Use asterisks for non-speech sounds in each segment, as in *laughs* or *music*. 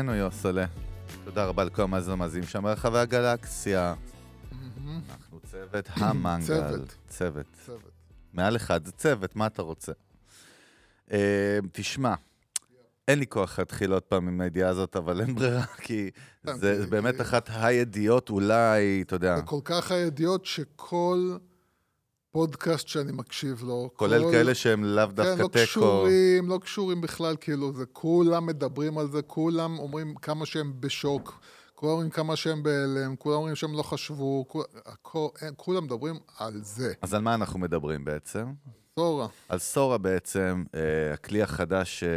אמרנו יוסלה. תודה רבה לכל המאזינים שם ברחבי הגלקסיה. אנחנו צוות *clears throat* המנגל. צוות. צוות. צוות. מעל אחד זה צוות, מה אתה רוצה? אה, תשמע, אין לי כוח להתחיל עוד פעם עם הידיעה הזאת, אבל אין ברירה, *laughs* כי זה כי- באמת אחת הידיעות, אולי, אתה יודע, זה כל כך הידיעות שכל פודקאסט שאני מקשיב לו, כולל כל- כאלה שהם לאו כן, דווקא לא תיקו. קשורים, לא קשורים בכלל, כאילו, זה כולם מדברים על זה, כולם אומרים כמה שהם בשוק, כולם אומרים כמה שהם בהלם, כולם אומרים שהם לא חשבו, כול, הכל, אין, כולם מדברים על זה. אז על מה אנחנו מדברים בעצם? סורה. על סורה בעצם, אה, הכלי החדש אה,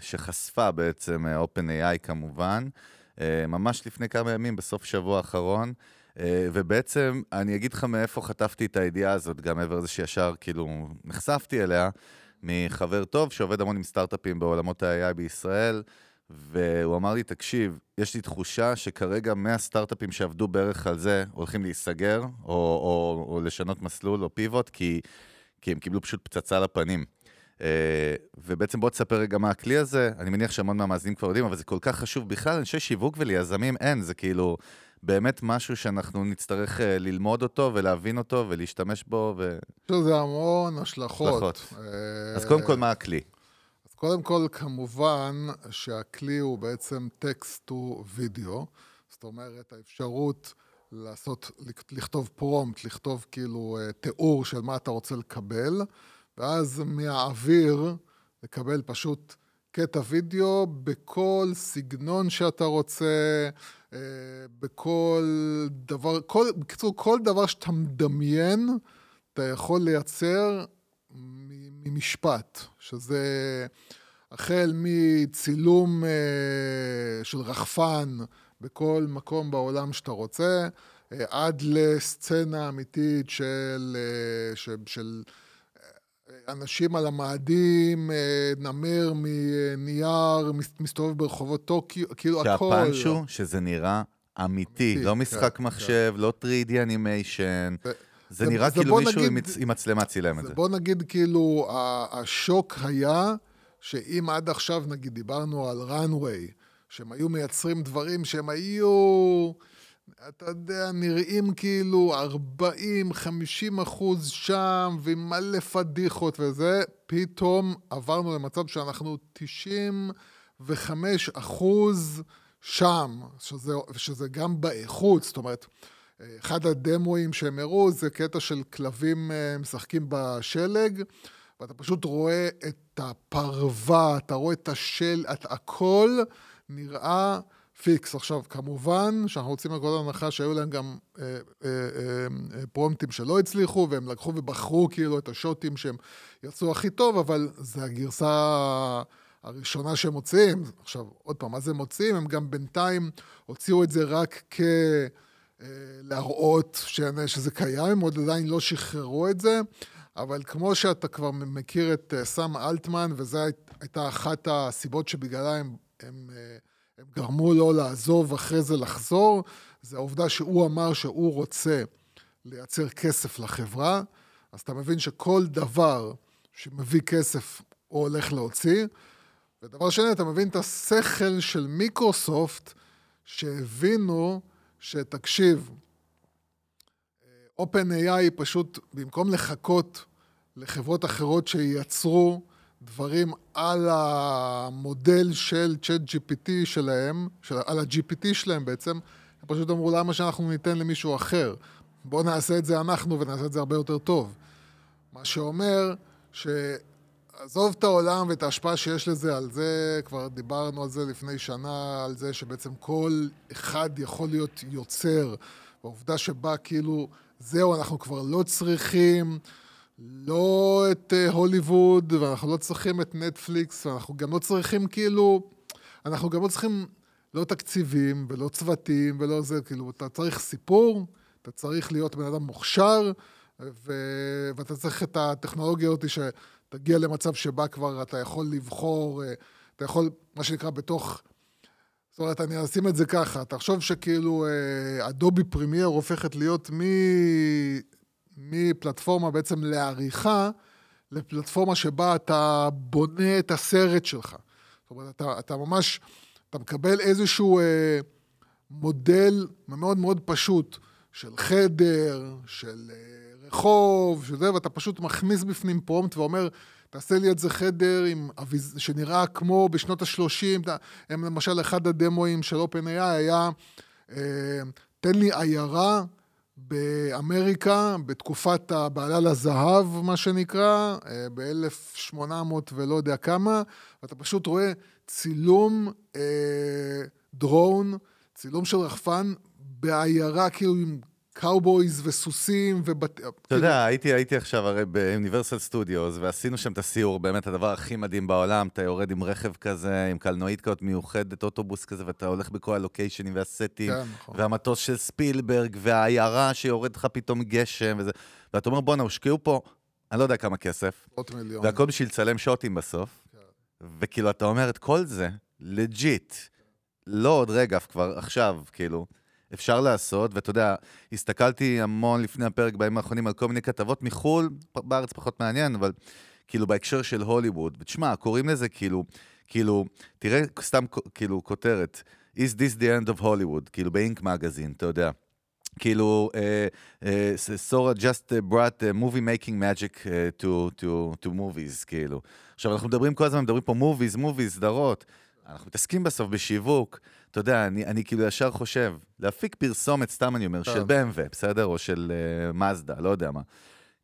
שחשפה בעצם אה, OpenAI כמובן, ממש לפני כמה ימים, בסוף שבוע האחרון. אה, ובעצם, אני אגיד לך מאיפה חטפתי את הידיעה הזאת, גם מעבר לזה שישר כאילו נחשפתי אליה, מחבר טוב שעובד המון עם סטארט-אפים בעולמות ה-AI בישראל, והוא אמר לי, תקשיב, יש לי תחושה שכרגע 100 סטארט-אפים שעבדו בערך על זה הולכים להיסגר, או, או, או לשנות מסלול או פיבוט, כי, כי הם קיבלו פשוט פצצה לפנים. Uh, ובעצם בוא תספר רגע מה הכלי הזה, אני מניח שהמון מהמאזינים כבר יודעים, אבל זה כל כך חשוב. בכלל, אנשי שיווק וליזמים אין, זה כאילו באמת משהו שאנחנו נצטרך uh, ללמוד אותו ולהבין אותו ולהשתמש בו. ו... יש לזה המון השלכות. השלכות. אה, אז קודם כל, מה הכלי? אז קודם כל, כמובן שהכלי הוא בעצם טקסט to וידאו, זאת אומרת, האפשרות לעשות, לכתוב פרומפט, לכתוב כאילו אה, תיאור של מה אתה רוצה לקבל, ואז מהאוויר לקבל פשוט קטע וידאו בכל סגנון שאתה רוצה, אה, בכל דבר, כל, בקיצור, כל דבר שאתה מדמיין, אתה יכול לייצר ממשפט, שזה החל מצילום אה, של רחפן בכל מקום בעולם שאתה רוצה, אה, עד לסצנה אמיתית של, אה, של, של אה, אנשים על המאדים, אה, נמר מנייר, מס- מסתובב ברחובות טוקיו, כאילו הכל. שהפאנץ' הוא שזה נראה אמיתי, אמיתי, לא כן, משחק כן. מחשב, לא 3D אנימיישן. ו- זה זה- נראה זה כאילו מישהו נגיד- עם מצלמה צילם את זה. בוא נגיד כאילו, השוק היה שאם עד עכשיו, נגיד, דיברנו על runway, שהם היו מייצרים דברים שהם היו, אתה יודע, נראים כאילו 40-50 אחוז שם, ועם מלא פדיחות וזה, פתאום עברנו למצב שאנחנו 95 אחוז שם, שזה, שזה גם באיכות, זאת אומרת, אחד הדמואים שהם הראו זה קטע של כלבים אה, משחקים בשלג, ואתה פשוט רואה את הפרווה, אתה רואה את השל, את הכל נראה פיקס. עכשיו, כמובן שאנחנו רוצים לכל הנחה שהיו להם גם אה, אה, אה, פרומפטים שלא הצליחו, והם לקחו ובחרו כאילו את השוטים שהם יצאו הכי טוב, אבל זו הגרסה הראשונה שהם מוציאים. עכשיו, עוד פעם, מה זה מוציאים? הם גם בינתיים הוציאו את זה רק כ... להראות שזה קיים, הם עוד עדיין לא שחררו את זה, אבל כמו שאתה כבר מכיר את סם אלטמן, וזו היית- הייתה אחת הסיבות שבגללה הם, הם, הם גרמו לו לעזוב ואחרי זה לחזור, זה העובדה שהוא אמר שהוא רוצה לייצר כסף לחברה, אז אתה מבין שכל דבר שמביא כסף הוא הולך להוציא, ודבר שני, אתה מבין את השכל של מיקרוסופט, שהבינו שתקשיב, OpenAI פשוט, במקום לחכות לחברות אחרות שייצרו דברים על המודל של צ'אט GPT שלהם, של, על ה-GPT שלהם בעצם, הם פשוט אמרו, למה שאנחנו ניתן למישהו אחר? בואו נעשה את זה אנחנו ונעשה את זה הרבה יותר טוב. מה שאומר ש... עזוב את העולם ואת ההשפעה שיש לזה על זה, כבר דיברנו על זה לפני שנה, על זה שבעצם כל אחד יכול להיות יוצר. והעובדה שבה כאילו, זהו, אנחנו כבר לא צריכים לא את אה, הוליווד, ואנחנו לא צריכים את נטפליקס, ואנחנו גם לא צריכים כאילו, אנחנו גם לא צריכים לא תקציבים ולא צוותים ולא זה, כאילו, אתה צריך סיפור, אתה צריך להיות בן אדם מוכשר, ו... ואתה צריך את הטכנולוגיה הזאת שתגיע למצב שבה כבר אתה יכול לבחור, אה, אתה יכול, מה שנקרא, בתוך... זאת אומרת, אני אשים את זה ככה, תחשוב שכאילו Adobe Premiere הופכת להיות מ... מפלטפורמה בעצם לעריכה, לפלטפורמה שבה אתה בונה את הסרט שלך. זאת אומרת, אתה, אתה ממש, אתה מקבל איזשהו אה, מודל מאוד מאוד פשוט של חדר, של אה, רחוב, של זה, ואתה פשוט מכניס בפנים פרומפט ואומר, תעשה לי את זה חדר עם. שנראה כמו בשנות ה-30, הם למשל, אחד הדמואים של OpenAI היה, אה, תן לי עיירה באמריקה, בתקופת הבעלה לזהב, מה שנקרא, אה, ב-1800 ולא יודע כמה, ואתה פשוט רואה צילום אה, drone, צילום של רחפן בעיירה כאילו עם cowboys וסוסים ובת... אתה יודע, הייתי, הייתי עכשיו הרי ב Universal Studios, ועשינו שם את הסיור, באמת הדבר הכי מדהים בעולם, אתה יורד עם רכב כזה, עם קלנועית כזאת מיוחדת, אוטובוס כזה, ואתה הולך בכל הלוקיישנים והסטים, כן, נכון. והמטוס של ספילברג, והעיירה שיורד לך פתאום גשם, וזה, ואתה אומר, בואנה, הושקעו פה, אני לא יודע כמה כסף. והכל בשביל לצלם שוטים בסוף, וכאילו, אתה אומר את כל זה, לג'יט, לא עוד רגע, כבר עכשיו, כאילו. אפשר לעשות, ואתה יודע, הסתכלתי המון לפני הפרק בימים האחרונים על כל מיני כתבות מחו"ל, בארץ פחות מעניין, אבל כאילו בהקשר של הוליווד. ותשמע, קוראים לזה כאילו, כאילו, תראה סתם כאילו כותרת, is this the end of Hollywood, כאילו באינק מגזין, אתה יודע. כאילו, uh, uh, סורה just brought uh, movie making magic to, to, to movies, כאילו. עכשיו, אנחנו מדברים כל הזמן, מדברים פה movies, movies, סדרות. אנחנו מתעסקים בסוף בשיווק. אתה יודע, אני, אני כאילו ישר חושב, להפיק פרסומת, סתם אני אומר, של BMW, בסדר? או של uh, מזדה, לא יודע מה.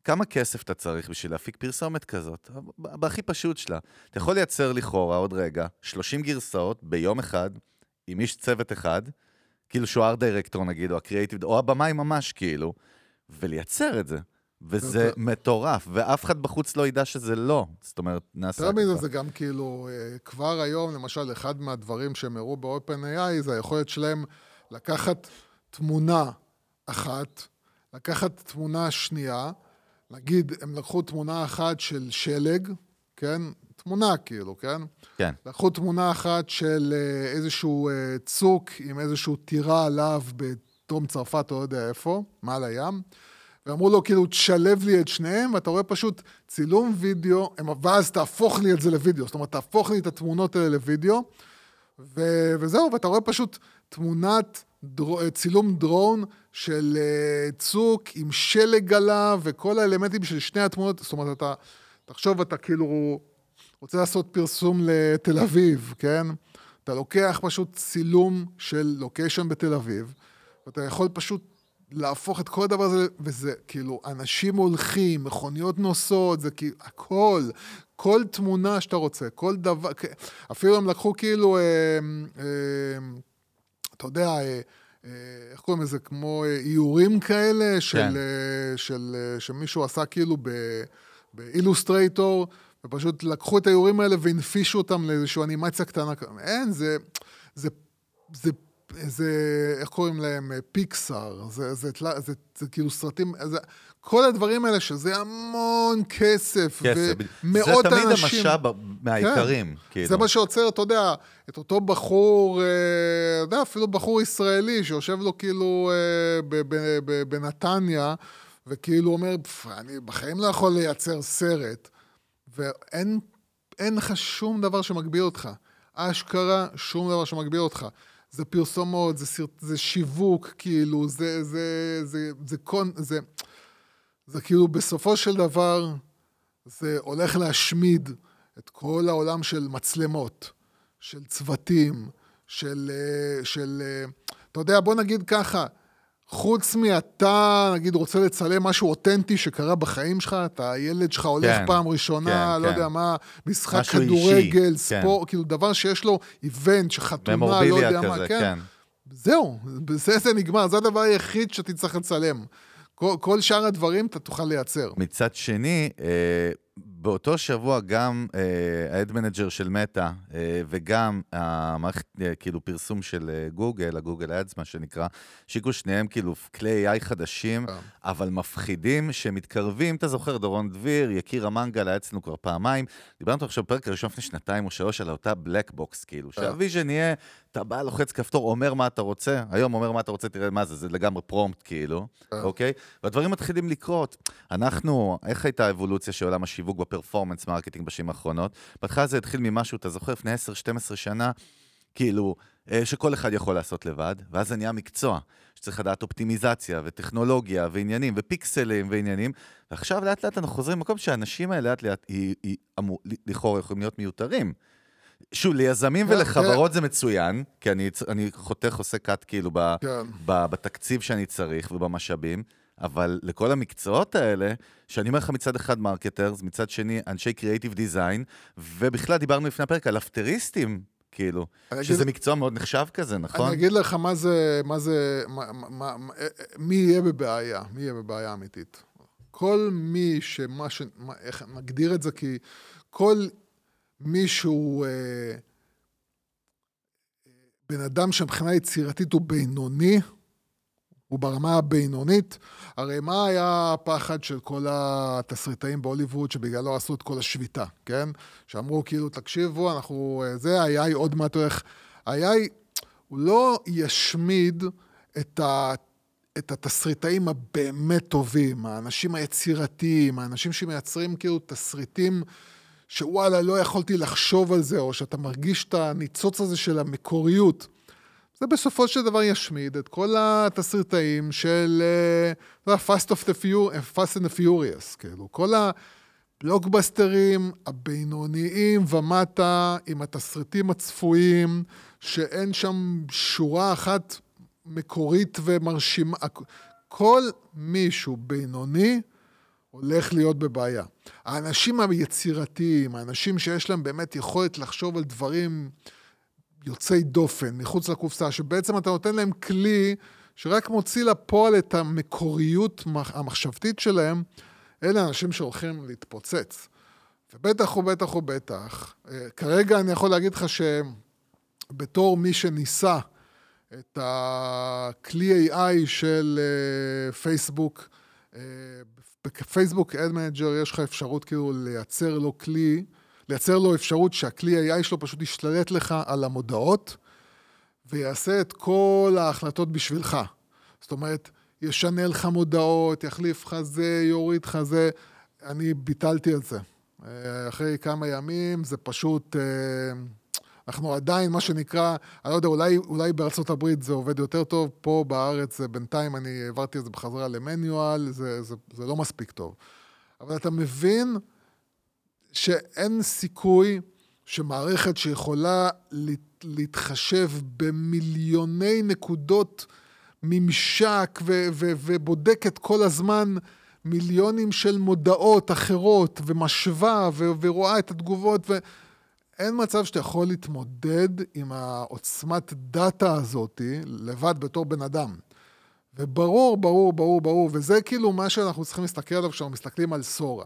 כמה כסף אתה צריך בשביל להפיק פרסומת כזאת? בהכי פשוט שלה. אתה יכול לייצר לכאורה, עוד רגע, 30 גרסאות ביום אחד, עם איש צוות אחד, כאילו שהוא ארט דירקטור נגיד, או הקריאיטיב, או הבמאי ממש כאילו, ולייצר את זה. וזה מטורף, ואף אחד בחוץ לא ידע שזה לא. זאת אומרת, נעשה... יותר מזה, זה גם כאילו, אה, כבר היום, למשל, אחד מהדברים שהם הראו ב-OpenAI, זה היכולת שלהם לקחת תמונה אחת, לקחת תמונה שנייה, נגיד, הם לקחו תמונה אחת של שלג, כן? תמונה כאילו, כן? כן. לקחו תמונה אחת של אה, איזשהו אה, צוק עם איזשהו טירה עליו בדרום צרפת, או לא יודע איפה, מעל הים. ואמרו לו, כאילו, תשלב לי את שניהם, ואתה רואה פשוט צילום וידאו, ואז תהפוך לי את זה לוידאו. זאת אומרת, תהפוך לי את התמונות האלה לוידאו, ו- וזהו, ואתה רואה פשוט תמונת, דר- צילום דרון של uh, צוק עם שלג עליו, וכל האלמנטים של שני התמונות, זאת אומרת, אתה, תחשוב, אתה כאילו רוצה לעשות פרסום לתל אביב, כן? אתה לוקח פשוט צילום של לוקיישן בתל אביב, ואתה יכול פשוט להפוך את כל הדבר הזה, וזה כאילו, אנשים הולכים, מכוניות נוסעות, זה כאילו, הכל, כל תמונה שאתה רוצה, כל דבר, אפילו הם לקחו כאילו, אה, אה, אתה יודע, אה, אה, איך קוראים לזה, כמו אה, איורים כאלה, של, כן. אה, של, אה, שמישהו עשה כאילו ב, באילוסטרייטור, ופשוט לקחו את האיורים האלה והנפישו אותם לאיזושהי אנימציה קטנה, אין, זה, זה, זה זה, איך קוראים להם? פיקסאר. זה, זה, זה, זה, זה כאילו סרטים, זה, כל הדברים האלה, שזה המון כסף, כסף. ומאות זה תמיד אנשים. המשאב מהעיקרים, כן. כאילו. זה מה שעוצר, אתה יודע, את אותו בחור, אה, אתה יודע, אפילו בחור ישראלי, שיושב לו כאילו אה, בנתניה, וכאילו אומר, "פף, אני בחיים לא יכול לייצר סרט, ואין אין לך שום דבר שמגביל אותך. אשכרה, שום דבר שמגביל אותך. זה פרסומות, זה, סרט, זה שיווק, כאילו, זה, זה, זה, זה, קון, זה, זה כאילו בסופו של דבר, זה הולך להשמיד את כל העולם של מצלמות, של צוותים, של, אה, של, אה, אתה יודע, בוא נגיד ככה, חוץ מאתה, נגיד, רוצה לצלם משהו אותנטי שקרה בחיים שלך, אתה, הילד שלך הולך כן, פעם ראשונה, כן, לא כן. יודע מה, משחק משהו אישי, כדורגל, כן. ספורט, כאילו דבר שיש לו event, שחתונה, לא יודע כזה, מה, כן. זהו, בזה זה נגמר, זה הדבר היחיד שתצטרך לצלם. כל, כל שאר הדברים אתה תוכל לייצר. מצד שני, אה, באותו שבוע גם אה, ה ad manager של מטא אה, וגם המערכת, אה, כאילו, פרסום של אה, גוגל, ה Google Ads, מה שנקרא, השיקו שניהם כאילו כלי AI חדשים, כן. אבל מפחידים, שמתקרבים, אתה זוכר, דורון דביר, יקיר המנגל, היה אצלנו כבר פעמיים. דיברנו עכשיו בפרק הראשון לפני שנתיים או שלוש על אותה black box, כאילו, שה vision יהיה, אתה בא, לוחץ כפתור, אומר מה אתה רוצה, היום אומר מה אתה רוצה, תראה מה זה, זה לגמרי prompt, כאילו, כן. אוקיי? והדברים מתחילים לקרות. אנחנו, איך הייתה האבולוציה של עולם השיווק ב performance marketing בשנים האחרונות? בהתחלה זה התחיל ממשהו, אתה זוכר, לפני 10-12 שנה, כאילו, אה, שכל אחד יכול לעשות לבד, ואז זה נהיה מקצוע, שצריך לדעת אופטימיזציה וטכנולוגיה ועניינים ופיקסלים ועניינים, ועכשיו לאט לאט אנחנו חוזרים למקום שהאנשים האלה לאט לאט, לכאורה יכולים להיות מיותרים. שוב, ליזמים כן, ולחברות זה מצוין, כי אני, אני חותך, עושה cut כאילו ב, כן. ב, בתקציב שאני צריך ובמשאבים, אבל לכל המקצועות האלה, שאני אומר לך מצד אחד marketers, מצד שני אנשי creative design, ובכלל דיברנו לפני הפרק על אפטריסטים, כאילו, שזה אגיד- מקצוע מאוד נחשב כזה, נכון? אני אגיד לך מה זה, מה זה, מה, מה, מה, מי יהיה בבעיה, מי יהיה בבעיה אמיתית. כל מי שמה ש... מה, איך נגדיר את זה? כי כל מי שהוא אה, בן אדם שמבחינה יצירתית הוא בינוני, הוא ברמה הבינונית, הרי מה היה הפחד של כל התסריטאים בהוליווד שבגללו עשו את כל השביתה, כן? שאמרו כאילו, תקשיבו, אנחנו... אה, זה ה-AI עוד מעט הולך... ה-AI הוא לא ישמיד את, ה, את התסריטאים הבאמת טובים, האנשים היצירתיים, האנשים שמייצרים כאילו תסריטים שוואלה, לא יכולתי לחשוב על זה, או שאתה מרגיש את הניצוץ הזה של המקוריות. זה בסופו של דבר ישמיד את כל התסריטאים של אה, אתה יודע, Fast, of the Fu- Fast and the Furious, כאילו, כל הבלוקבאסטרים הבינוניים ומטה, עם התסריטים הצפויים, שאין שם שורה אחת מקורית ומרשימה. כל מישהו בינוני הולך להיות בבעיה. האנשים היצירתיים, האנשים שיש להם באמת יכולת לחשוב על דברים יוצאי דופן, מחוץ לקופסה, שבעצם אתה נותן להם כלי שרק מוציא לפועל את המקוריות המחשבתית שלהם, אלה אנשים שהולכים להתפוצץ. ובטח ובטח ובטח, אה, כרגע אני יכול להגיד לך שבתור מי שניסה את הכלי AI של אה, פייסבוק, אה, בפייסבוק ad manager יש לך אפשרות כאילו לייצר לו כלי, לייצר לו אפשרות שהכלי AI שלו פשוט ישתלט לך על המודעות ויעשה את כל ההחלטות בשבילך. זאת אומרת, ישנה לך מודעות, יחליף לך זה, יוריד לך זה. אני ביטלתי את זה. אה, אחרי כמה ימים זה פשוט... אה, אנחנו עדיין, מה שנקרא, אני לא יודע, אולי, אולי בארצות הברית זה עובד יותר טוב, פה בארץ זה בינתיים אני העברתי את זה בחזרה למניואל, זה, זה, זה לא מספיק טוב. אבל אתה מבין שאין סיכוי שמערכת שיכולה להת- להתחשב במיליוני נקודות ממשק ו- ו- ובודקת כל הזמן מיליונים של מודעות אחרות ומשווה ו- ורואה את התגובות ו... אין מצב שאתה יכול להתמודד עם העוצמת דאטה הזאת לבד בתור בן אדם. וברור, ברור, ברור, ברור, וזה כאילו מה שאנחנו צריכים להסתכל עליו כשאנחנו מסתכלים על סורה.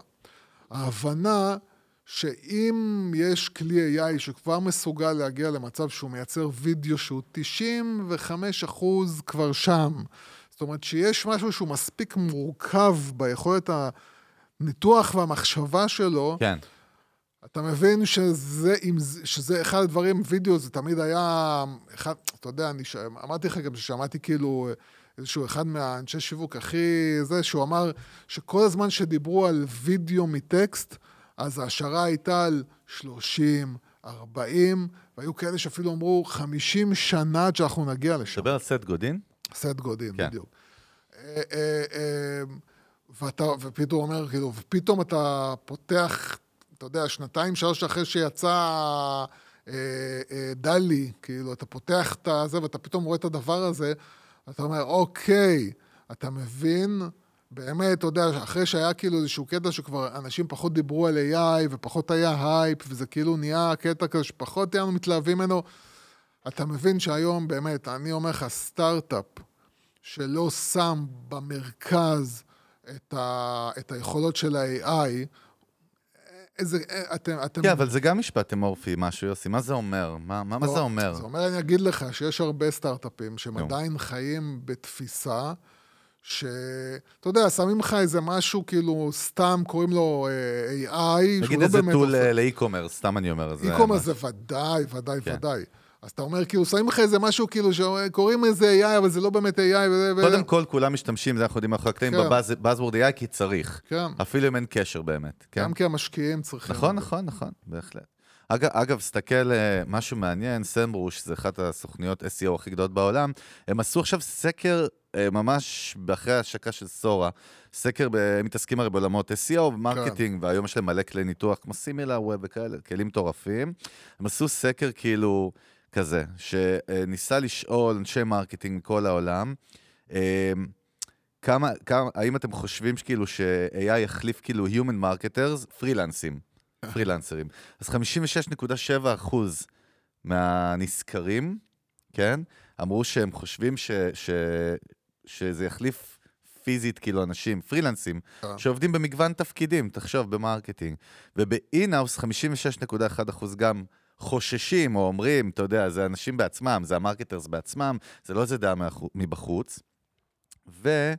ההבנה שאם יש כלי AI שכבר מסוגל להגיע למצב שהוא מייצר וידאו שהוא 95 אחוז כבר שם, זאת אומרת שיש משהו שהוא מספיק מורכב ביכולת הניתוח והמחשבה שלו, כן. אתה מבין שזה, שזה אחד הדברים, וידאו זה תמיד היה, אחד, אתה יודע, אני ש... אמרתי לך גם ששמעתי כאילו איזשהו אחד מהאנשי שיווק הכי זה, שהוא אמר שכל הזמן שדיברו על וידאו מטקסט, אז ההשערה הייתה על 30, 40, והיו כאלה שאפילו אמרו 50 שנה עד שאנחנו נגיע לשם. מדבר על סט גודין? Seth Godin, כן. בדיוק. אה, אה, אה, ואתה, ופתאום אומר, כאילו, ופתאום אתה פותח, אתה יודע, שנתיים, שלוש אחרי שיצא אה, אה, DALL-E, כאילו, אתה פותח את הזה, ואתה פתאום רואה את הדבר הזה, אתה אומר, אוקיי, אתה מבין, באמת, אתה יודע, אחרי שהיה כאילו איזשהו קטע שכבר אנשים פחות דיברו על AI, ופחות היה הייפ, וזה כאילו נהיה קטע כזה שפחות היינו מתלהבים ממנו, אתה מבין שהיום באמת, אני אומר לך, סטארט-אפ שלא שם במרכז את, ה, את היכולות של ה-AI, איזה, אתם... אתם כן, אבל זה גם משפט אמורפי, משהו, יוסי. מה זה אומר? מה, מה, מה לא, זה אומר? זה אומר, אני אגיד לך, שיש הרבה סטארט-אפים שהם עדיין חיים בתפיסה, שאתה יודע, שמים לך איזה משהו, כאילו, סתם קוראים לו אה, AI, שהוא נגיד לא איזה באמת... טול עושה- לאי-קומרס, סתם אני אומר. משהו. זה ודאי, ודאי, כן. ודאי. אז אתה אומר, כאילו, שמים לך איזה משהו, כאילו, שקוראים איזה AI, אבל זה לא באמת AI, וזה... ו- קודם כל, כולם משתמשים, זה אנחנו יודעים מאחורי הקלעים, כן. בבאזוורד AI, כי צריך. כן. אפילו אם אין קשר באמת. כן? גם כי המשקיעים צריכים... נכון. נכון, נכון, בהחלט. אגב, אגב, סתכל, אה, משהו מעניין, סמברוש, זה אחת הסוכניות SEO הכי גדולות בעולם, הם עשו עכשיו סקר, אה, ממש אחרי ההשקה של סורה, סקר, ב- הם מתעסקים הרי בעולמות SEO ו marketing, והיום יש להם מלא כלי ניתוח, כמו Similarweb וכאלה, כלים מטורפים. הם עשו סקר כאילו כזה, שניסה לשאול אנשי marketing מכל העולם, אה, כמה, כמה, האם אתם חושבים שכאילו ש-AI יחליף כאילו Human Marketers, פרילנסים, פרילנסרים. אז 56.7 אחוז מהנסקרים, כן, אמרו שהם חושבים ש, ש, שזה יחליף פיזית כאילו אנשים, פרילנסים, כן. שעובדים במגוון תפקידים, תחשוב, ב marketing. וב in-house 56.1 אחוז גם חוששים או אומרים, אתה יודע, זה אנשים בעצמם, זה ה marketers בעצמם, זה לא איזה דעה מבחוץ. ו,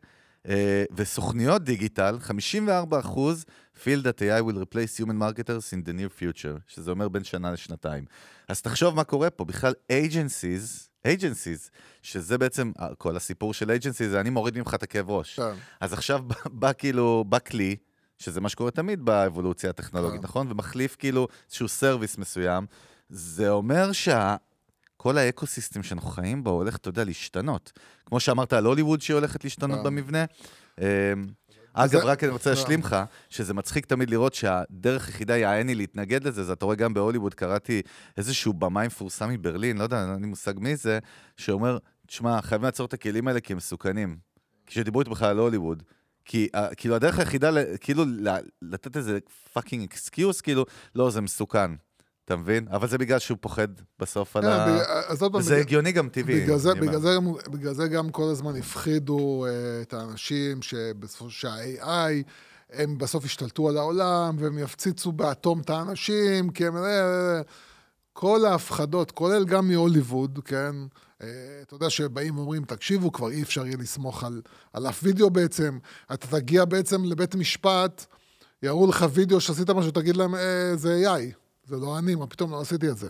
אה, וסוכניות דיגיטל, 54 אחוז feel that AI will replace human marketers in the near future, שזה אומר בין שנה לשנתיים. אז תחשוב מה קורה פה, בכלל agencies, agencies, שזה בעצם, אה, כל הסיפור של agencies זה אני מוריד ממך את הכאב ראש. כן. אז עכשיו בא, בא כאילו, בא כלי, שזה מה שקורה תמיד באבולוציה הטכנולוגית, כן. נכון? ומחליף כאילו איזשהו service מסוים. זה אומר שה... כל ה ecosystem שאנחנו חיים בו הולך, אתה יודע, להשתנות. כמו שאמרת על הוליווד שהיא הולכת להשתנות כן. במבנה. אמ, אגב, רק אני רוצה כן. להשלים לך, שזה מצחיק תמיד לראות שהדרך היחידה יעני להתנגד לזה, זה אתה רואה גם בהוליווד, קראתי איזשהו במאי מפורסם מברלין, לא יודע, אין לי מושג מי זה, שאומר, תשמע, חייבים לעצור את הכלים האלה כי הם מסוכנים. כשדיברו איתו בכלל על הוליווד. כי אה, כאילו הדרך היחידה, כאילו לתת איזה fucking excuse, כאילו, לא, זה מסוכן. אתה מבין? אבל זה בגלל שהוא פוחד בסוף על כן, ה... בגלל- הגיוני גם טבעי. בגלל זה, זה, גם- זה כל הזמן הפחידו uh, את האנשים שבסופו שה-AI, הם בסוף ישתלטו על העולם, והם יפציצו באטום את האנשים, כי הם... אה, כל ההפחדות, כולל גם מהוליווד, כן? אה, אתה יודע שבאים ואומרים, תקשיבו, כבר אי אפשר יהיה לסמוך על, על אף וידאו בעצם. אתה תגיע בעצם לבית משפט, יראו לך וידאו שעשית משהו, תגיד להם, אה, זה AI, זה לא אני, מה פתאום לא עשיתי את זה.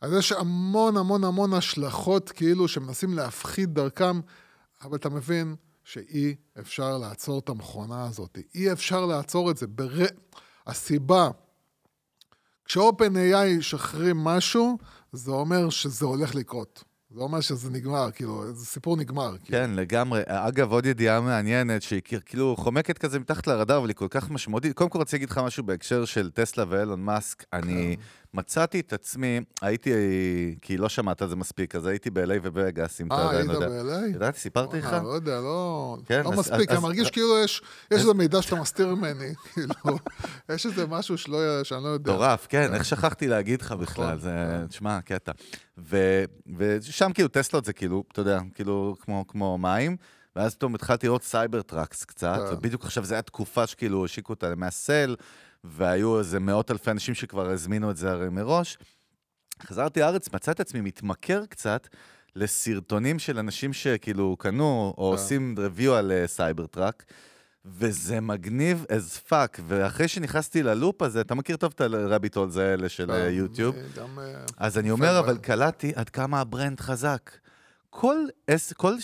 אז יש המון המון המון השלכות כאילו שמנסים להפחיד דרכם, אבל אתה מבין שאי אפשר לעצור את המכונה הזאת. אי אפשר לעצור את זה. בר... הסיבה, כשאופן AI ישחררים משהו, זה אומר שזה הולך לקרות. זה אומר שזה נגמר, כאילו, זה סיפור נגמר. כאילו. כן, לגמרי. אגב, עוד ידיעה מעניינת, שהיא כאילו חומקת כזה מתחת לרדאר, אבל היא כל כך משמעותית. קודם כל רציתי להגיד לך משהו בהקשר של טסלה ואילון מאסק. אני כן. מצאתי את עצמי, הייתי, כי לא שמעת על זה מספיק, אז הייתי ב-LA ובווגאס, אם אתה אה, יודע, היית לא יודע. ב-LA? ידעתי, סיפרתי לך? וואלה, לא יודע, לא, כן, לא אז- מספיק, אז- אני מרגיש כאילו יש, איזה מידע שאתה מסתיר ממני, *laughs* כאילו, יש איזה משהו שלא, שאני לא יודע. מטורף, כן, איך שכחתי להגיד לך בכלל, נכון, זה, כן. תשמע, קטע. ו- ושם כאילו טסלות זה כאילו, אתה יודע, כאילו כמו, כמו מים, ואז פתאום התחלתי לראות Cybertrucks קצת, כן. ובדיוק עכשיו זו הייתה תקופה שכאילו השיקו אותה מהסל, והיו איזה מאות אלפי אנשים שכבר הזמינו את זה הרי מראש. חזרתי לארץ, מצאתי את עצמי מתמכר קצת לסרטונים של אנשים שכאילו קנו, או כן. עושים review על אה, Cybertruck. וזה מגניב as fuck, ואחרי שנכנסתי ללופ הזה, אתה מכיר טוב את ה rabbit holes האלה של אה, יוטיוב? אני גם, אה, אז אני אומר. אבל קלטתי עד כמה ה brand חזק. כל, כל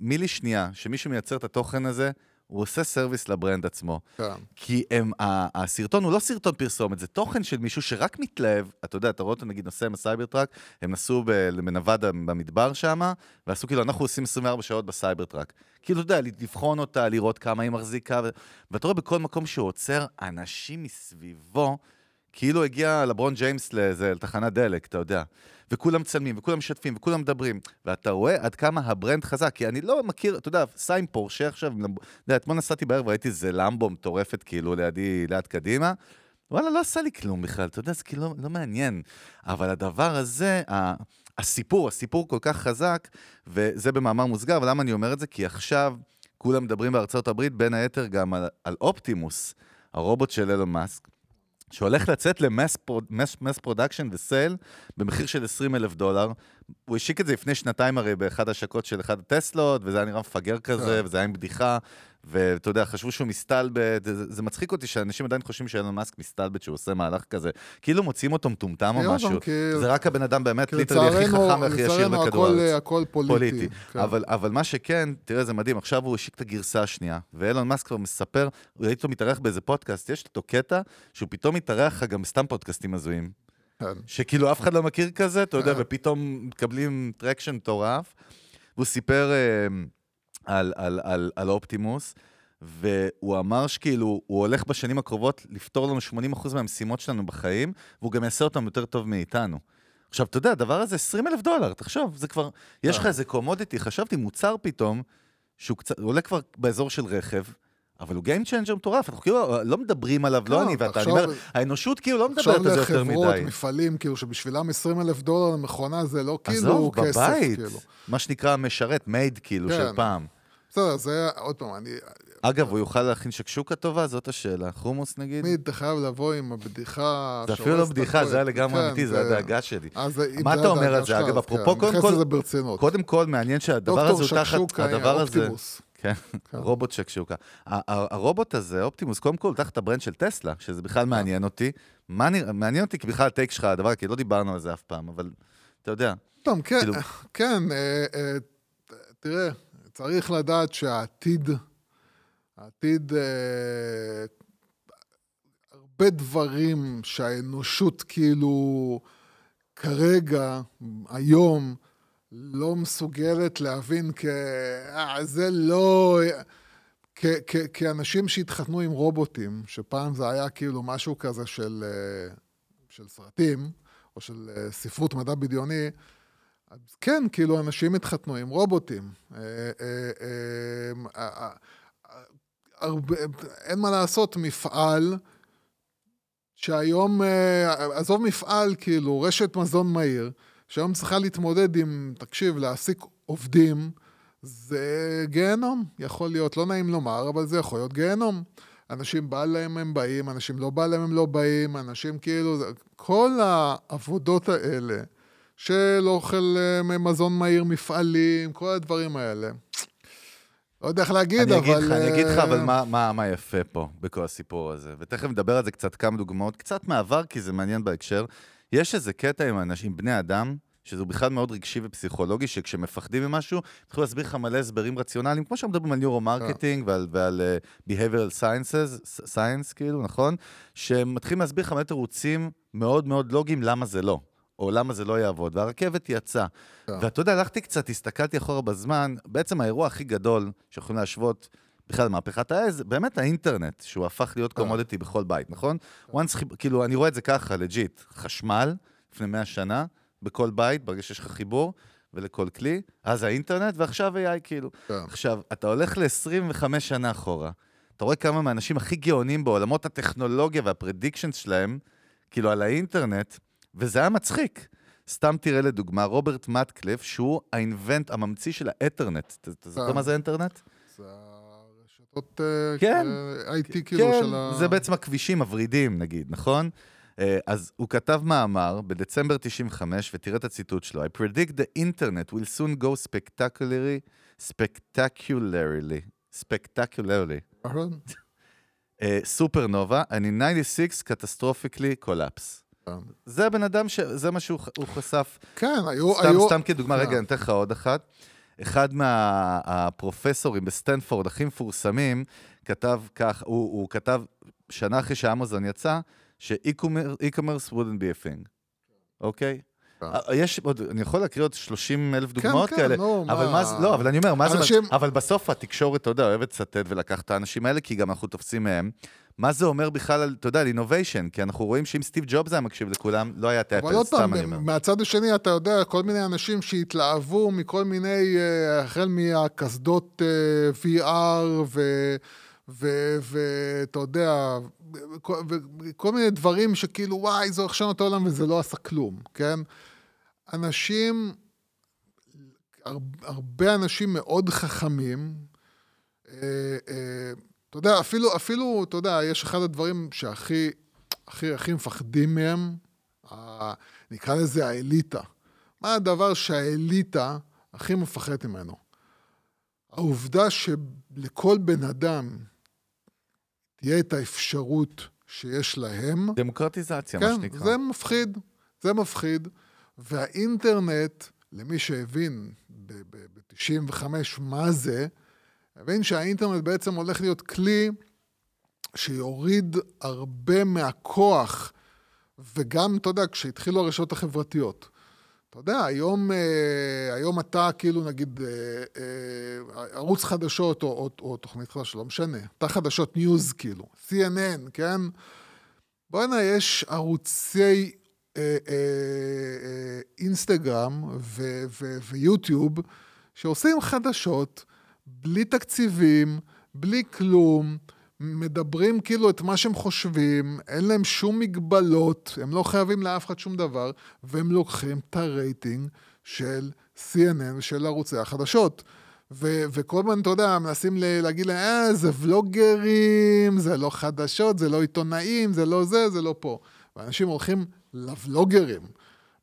מילי שנייה שמישהו מייצר את התוכן הזה, הוא עושה service ל brand עצמו. כן. כי הם, הסרטון הוא לא סרטון פרסומת, זה תוכן של מישהו שרק מתלהב. אתה יודע, אתה רואה אותו נגיד נוסע עם ה Cybertruck, הם נסעו בנבדה במדבר שם, ועשו כאילו, אנחנו עושים 24 שעות ב Cybertruck. כאילו, אתה יודע, לבחון אותה, לראות כמה היא מחזיקה, ו... ואתה רואה בכל מקום שהוא עוצר, אנשים מסביבו, כאילו הגיע לברון ג'יימס לאיזה, לתחנת דלק, אתה יודע. וכולם מצלמים, וכולם משתפים, וכולם מדברים. ואתה רואה עד כמה ה brand חזק, כי אני לא מכיר, אתה יודע, סע עם פורשה עכשיו, אתה יודע, אתמול נסעתי בערב, ראיתי איזה למבו מטורפת, כאילו, לידי, ליד קדימה. וואלה, לא עשה לי כלום בכלל, אתה יודע, זה כאילו לא, לא מעניין. אבל הדבר הזה, הסיפור, הסיפור כל כך חזק, וזה במאמר מוסגר, אבל למה אני אומר את זה? כי עכשיו כולם מדברים בארצות הברית, בין היתר גם על, על אופטימוס, הרובוט של אילון מאסק, שהולך לצאת ל mass production ו sale במחיר של 20 אלף דולר. הוא השיק את זה לפני שנתיים הרי באחד השקות של אחד הטסלות, וזה היה נראה מפגר כזה, כן. וזה היה עם בדיחה, ואתה יודע, חשבו שהוא מסתלבט, זה, זה מצחיק אותי שאנשים עדיין חושבים שאילון מאסק מסתלבט, שהוא עושה מהלך כזה, כאילו מוצאים אותו מטומטם או משהו. כי- זה רק הבן אדם באמת literally הכי לצערנו- חכם והכי ישיר לצערנו בכדור הארץ. הכל פוליטי. פוליטי. כן. אבל, אבל מה שכן, תראה, זה מדהים, עכשיו הוא השיק את הגרסה השנייה, ואילון מאסק כבר מספר, ראיתי אותו מתארח באיזה פודקאסט, יש אותו קטע שהוא פתאום מתארח גם בסתם פודקאסטים הזויים. כן. שכאילו אף אחד לא מכיר כזה, אתה יודע, כן. ופתאום מקבלים traction מטורף. והוא סיפר אה, על, על, על, על אופטימוס, והוא אמר שכאילו, הוא הולך בשנים הקרובות לפתור לנו 80% מהמשימות שלנו בחיים, והוא גם יעשה אותם יותר טוב מאיתנו. עכשיו, אתה יודע, הדבר הזה 20 אלף דולר, תחשוב, זה כבר, יש לך כן. איזה קומודיטי, חשבתי, מוצר פתאום, שהוא קצת, עולה כבר באזור של רכב, אבל הוא Game Changer מטורף, אנחנו כאילו לא מדברים עליו, לא כן, אני ואתה, אני אומר, האנושות כאילו לא עכשיו מדברת על זה יותר לחברות, מדי. מפעלים, כאילו, שבשבילם 20 אלף דולר למכונה זה לא כאילו עזוב, כסף, בבית, כאילו. מה שנקרא משרת, מייד כאילו, כן. של פעם. בסדר, זה, עוד פעם, אני... אגב, הוא יוכל להכין שקשוקה טובה? זאת השאלה. חומוס נגיד? תמיד אתה חייב לבוא עם הבדיחה... זה אפילו לא בדיחה. זה היה לגמרי כן, אמיתי, זה הדאגה שלי. מה אתה אומר על זה? אגב, אפרופו, כן, קודם כל-. קודם כל, מעניין שהדבר דוקטור הזה הוא תחת... שקשוקה, הדבר הזה... אופטימוס. כן, *laughs* כן. רובוט שקשוקה. הרובוט הזה, אופטימוס, קודם כל, תחת ה brand של טסלה, שזה בכלל. מעניין אותי. מעניין אותי כי בכלל ה take שלך, הדבר, כי לא דיברנו על זה אף פעם, אבל אתה יודע. טוב, כן, כאילו- כן, אה, אה, תראה, צריך לדעת שהעתיד, העתיד, אה, הרבה דברים שהאנושות כאילו כרגע, היום, לא מסוגלת להבין כ... אה, זה לא... כ- כ- כאנשים שהתחתנו עם רובוטים, שפעם זה היה כאילו משהו כזה של, אה, של סרטים, או של אה, ספרות מדע בדיוני, אז כן, כאילו אנשים התחתנו עם רובוטים. אה, אה, אה, אין מה לעשות, מפעל שהיום, עזוב מפעל, כאילו, רשת מזון מהיר, שהיום צריכה להתמודד עם, תקשיב, להעסיק עובדים, זה גיהנום, יכול להיות, לא נעים לומר, אבל זה יכול להיות גיהנום. אנשים בא להם הם באים, אנשים לא בא להם הם לא באים, אנשים כאילו, כל העבודות האלה של אוכל אה, מזון מהיר, מפעלים, כל הדברים האלה. לא יודע איך להגיד, אני אבל... אגיד לך, אני אגיד לך, אה, אבל מה- מה מה יפה פה, בכל הסיפור הזה. ותכף נדבר על זה קצת, כמה דוגמאות, קצת מעבר, כי זה מעניין בהקשר. יש איזה קטע עם אנשים, בני אדם, שזה בכלל מאוד רגשי ופסיכולוגי, שכשמפחדים ממשהו, התחילו להסביר לך מלא הסברים רציונליים, כמו שמדברים על neuro-marketing ועל, ועל uh, behavioral sciences, science, כאילו, נכון? שמתחילים להסביר לך מלא תירוצים מאוד מאוד לוגיים למה זה לא. או למה זה לא יעבוד, והרכבת יצאה. כן. ואתה יודע, הלכתי קצת, הסתכלתי אחורה בזמן, בעצם האירוע הכי גדול שיכולים להשוות בכלל למהפכת ה-AI, זה באמת האינטרנט, שהוא הפך להיות כן. commodity בכל בית, נכון? once, חיב- כאילו, אני רואה את זה ככה, legit, חשמל, לפני 100 שנה, בכל בית, ברגע שיש לך חיבור, ולכל כלי, אז האינטרנט, ועכשיו AI, כאילו. כן. עכשיו, אתה הולך ל-25 שנה אחורה, אתה רואה כמה מהאנשים הכי גאונים בעולמות הטכנולוגיה והפרדיקשנס שלהם, כאילו, על האינטרנט, וזה היה מצחיק. סתם תראה לדוגמה, רוברט מטקלף, שהוא האינבנט, הממציא של האתרנט. אתה זוכר כן. מה זה אינטרנט? זה הרשתות אה, כן. אה, IT כאילו כן, של ה... זה בעצם הכבישים הוורידים, נגיד, נכון? אה, אז הוא כתב מאמר בדצמבר 95, ותראה את הציטוט שלו: I predict the internet will soon go spectacularly, spectacularly, spectacularly, נכון? *laughs* סופרנובה, and in 96 catastrophically collapse. כן. זה הבן אדם, ש... זה מה שהוא חשף. כן, היו... סתם, היו... סתם כדוגמה, כן. רגע, אני אתן לך עוד אחת. אחד מהפרופסורים בסטנפורד הכי מפורסמים כתב כך, הוא, הוא כתב שנה אחרי שאמזון יצא, ש-e-commerce wouldn't be a thing, אוקיי? כן. אה, יש עוד, אני יכול להקריא עוד 30 אלף כן, דוגמאות כן, כאלה, נו, אבל מה- מה זה, לא, אבל אני אומר, מה זה, אנשים- אבל בסוף התקשורת, אתה יודע, אוהבת לצטט ולקח את האנשים האלה, כי גם אנחנו תופסים מהם. מה זה אומר בכלל, על, אתה יודע, על innovation? כי אנחנו רואים שאם סטיב ג'ובס היה מקשיב לכולם, לא היה את אבל אפל, עוד סתם פעם, אני אומר. מהצד השני, אתה יודע, כל מיני אנשים שהתלהבו מכל מיני, אה, החל מהקסדות אה, VR. ואתה יודע, כל- וכל מיני דברים שכאילו, וואי, זה עכשיו את העולם, וזה לא עשה כלום, כן? אנשים, הר- הרבה אנשים מאוד חכמים, אה, אה, אתה יודע, אפילו, אפילו, אתה יודע, יש אחד הדברים שהכי, הכי, הכי מפחדים מהם, ה- נקרא לזה האליטה. מה הדבר שהאליטה הכי מפחדת ממנו? העובדה שלכל בן אדם תהיה את האפשרות שיש להם, דמוקרטיזציה, מה כן, שנקרא. זה מפחיד, זה מפחיד. והאינטרנט, למי שהבין ב-95 מה זה, הבין שהאינטרנט בעצם הולך להיות כלי שיוריד הרבה מהכוח, וגם, אתה יודע, כשהתחילו הרשתות החברתיות. אתה יודע, היום, אה, היום אתה כאילו נגיד אה, אה, ערוץ חדשות או, או, או תוכנית חדשה, לא משנה, אתה חדשות ניוז כאילו, CNN, כן? בוא'נה, יש ערוצי אינסטגרם ויוטיוב שעושים חדשות בלי תקציבים, בלי כלום, מדברים כאילו את מה שהם חושבים, אין להם שום מגבלות, הם לא חייבים לאף אחד שום דבר, והם לוקחים את הרייטינג של CNN ושל ערוצי החדשות. ו- וכל הזמן, אתה יודע, מנסים להגיד להם, אה, זה ולוגרים, זה לא חדשות, זה לא עיתונאים, זה לא זה, זה לא פה. ואנשים הולכים לוולוגרים,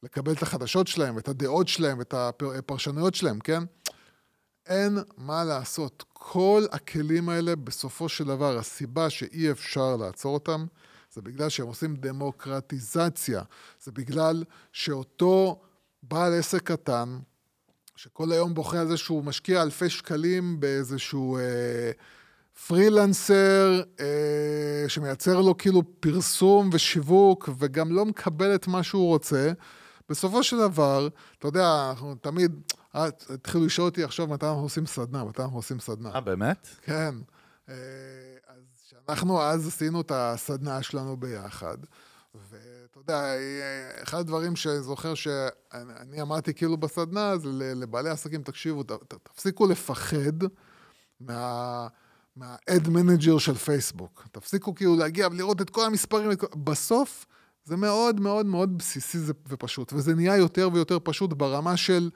לקבל את החדשות שלהם, את הדעות שלהם, את הפרשנויות שלהם, כן? אין מה לעשות. כל הכלים האלה, בסופו של דבר, הסיבה שאי אפשר לעצור אותם, זה בגלל שהם עושים דמוקרטיזציה. זה בגלל שאותו בעל עסק קטן, שכל היום בוכה על זה שהוא משקיע אלפי שקלים באיזשהו אה, פרילנסר אה, שמייצר לו כאילו פרסום ושיווק וגם לא מקבל את מה שהוא רוצה. בסופו של דבר, אתה יודע, אנחנו תמיד, אה, התחילו לשאול אותי עכשיו מתי אנחנו עושים סדנה, מתי אנחנו עושים סדנה. אה, באמת? כן. אה, אז שאנחנו אז עשינו את הסדנה שלנו ביחד, ואתה יודע, אה, אחד הדברים שזוכר שאני אמרתי כאילו בסדנה, זה לבעלי עסקים, תקשיבו, תפסיקו לפחד מה... מה-ad manager של פייסבוק. תפסיקו כאילו להגיע ולראות את כל המספרים. את. בסוף זה מאוד מאוד מאוד בסיסי ופשוט, וזה נהיה יותר ויותר פשוט ברמה של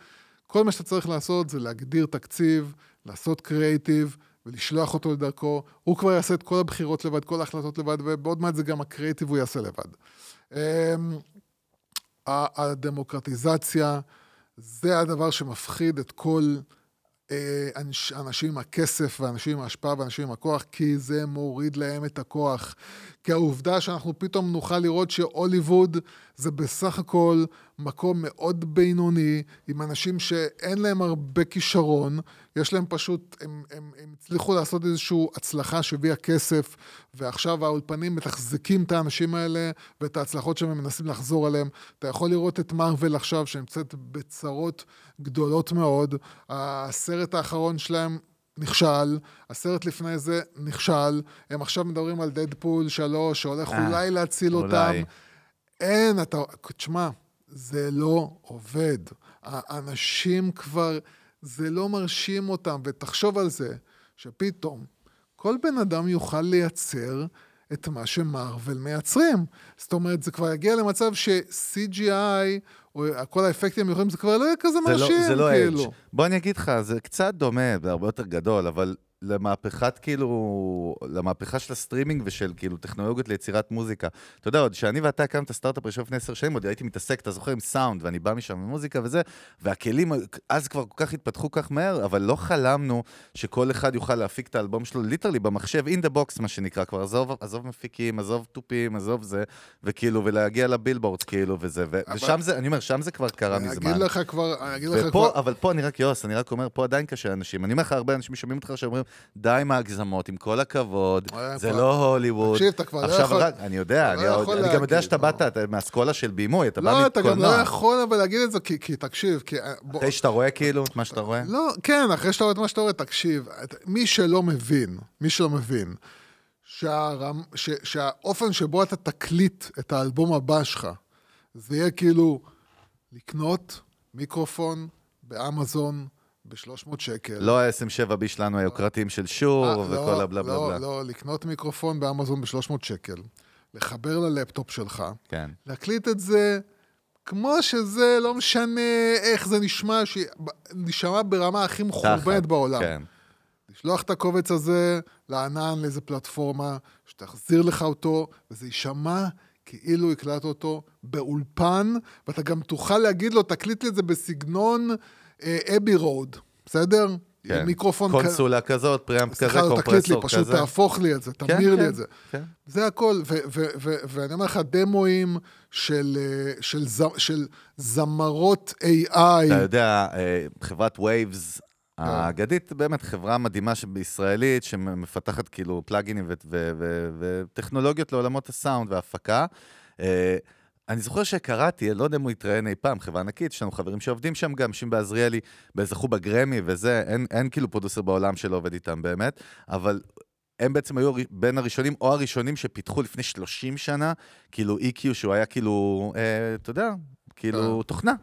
כל מה שאתה צריך לעשות זה להגדיר תקציב, לעשות קריאיטיב ולשלוח אותו לדרכו. הוא כבר יעשה את כל הבחירות לבד, כל ההחלטות לבד, ובעוד מעט זה גם הקריאיטיב הוא יעשה לבד. אמ, הדמוקרטיזציה זה הדבר שמפחיד את כל אה, אנש, אנשים עם הכסף ואנשים עם ההשפעה ואנשים עם הכוח, כי זה מוריד להם את הכוח. כי העובדה שאנחנו פתאום נוכל לראות שהוליווד זה בסך הכל מקום מאוד בינוני, עם אנשים שאין להם הרבה כישרון, יש להם פשוט, הם, הם, הם הצליחו לעשות איזושהי הצלחה שהביאה כסף, ועכשיו האולפנים מתחזקים את האנשים האלה, ואת ההצלחות שהם מנסים לחזור עליהם. אתה יכול לראות את מארוול עכשיו, שנמצאת בצרות גדולות מאוד. הסרט האחרון שלהם נכשל, הסרט לפני זה נכשל, הם עכשיו מדברים על דדפול 3, שהולך אה, אולי להציל אולי. אותם. אין, אתה... תשמע, זה לא עובד. האנשים כבר, זה לא מרשים אותם, ותחשוב על זה, שפתאום כל בן אדם יוכל לייצר את מה שמארוול מייצרים. זאת אומרת, זה כבר יגיע למצב ש-CGI, או כל האפקטים המיוחדים, זה כבר לא יהיה כזה זה מרשים, לא, זה לא כאילו. Edge. בוא אני אגיד לך, זה קצת דומה, זה הרבה יותר גדול, אבל למהפכת כאילו, למהפכה של הסטרימינג ושל כאילו טכנולוגיות ליצירת מוזיקה. אתה יודע, עוד שאני ואתה הקמנו את הסטארט-אפ ראשון לפני עשר שנים, עוד הייתי מתעסק, אתה זוכר, עם סאונד, ואני בא משם עם מוזיקה וזה, והכלים אז כבר כל כך התפתחו כך מהר, אבל לא חלמנו שכל אחד יוכל להפיק את האלבום שלו ליטרלי במחשב, in the box, מה שנקרא, כבר עזוב, עזוב מפיקים, עזוב תופים, עזוב זה, וכאילו, ולהגיע לבילבורד, כאילו, וזה, ו- אבל- ושם זה, אני אומר, שם זה כבר קרה אני מזמן. אגיד לך כבר, אני אגיד לך ופה, כבר... אבל פה אני רק, יוס, אני רק אומר, פה עדיין קשה לאנשים. אני אומר לך, הרבה אנשים שומעים אותך שאומרים, די עם ההגזמות, עם כל הכבוד, זה לא הוליווד. תקשיב, אתה כבר לא עכשיו, יכול- רק, אני יודע, אני, לא אני גם יודע שאתה לא. באת מהאסכולה של בימוי, אתה בא לא, אתה גם לא מקולנוע. יכול אבל להגיד את זה, כי, תקשיב, כי... אה, אחרי שאתה רואה כאילו את מה שאתה רואה? לא, כן, אחרי שאתה רואה את מה שאתה רואה, תקשיב, מי שלא מבין, מי שלא מבין, שהרמ, ש, שהאופן שבו אתה תקליט את האלבום הבא שלך, זה יהיה כאילו לקנות מיקרופון באמזון ב-300 שקל. לא ה-SM7B שלנו היוקרתיים של שור אה, וכל לא, הבלה בלה לא, בלה. לא, לקנות מיקרופון באמזון ב-300 שקל, לחבר ללפטופ שלך, כן. להקליט את זה כמו שזה, לא משנה איך זה נשמע, שנשמע ברמה הכי מחורבנת בעולם. כן. לשלוח את הקובץ הזה לענן לאיזה פלטפורמה, שתחזיר לך אותו, וזה יישמע כאילו הקלטת אותו באולפן, ואתה גם תוכל להגיד לו, תקליט לי את זה בסגנון Abbey Road, בסדר? כן. מיקרופון קונסולה כזאת, preamp כזה, סליחה, לא תקליט לי, קומפרסור פשוט כזה. תהפוך לי את זה, כן, תמיר לי כן, את זה. כן. זה הכל, ואני אומר לך, דמואים של, אה, של, ז- של זמרות AI, אתה יודע, אה, חברת Waves האגדית, באמת חברה מדהימה בישראלית, שמפתחת כאילו plugin־ים וטכנולוגיות לעולמות הסאונד וההפקה. אה, אני זוכר שקראתי, לא יודע אם הוא התראיין אי פעם, חברה ענקית, יש לנו חברים שעובדים שם גם, שימבה עזריאלי, זכו בגרמי וזה, אין, אין כאילו producer בעולם שלא עובד איתם באמת, אבל הם בעצם היו בין הראשונים, או הראשונים שפיתחו לפני 30 שנה, כאילו EQ, שהוא היה כאילו, אה, אתה יודע, כאילו תוכנה.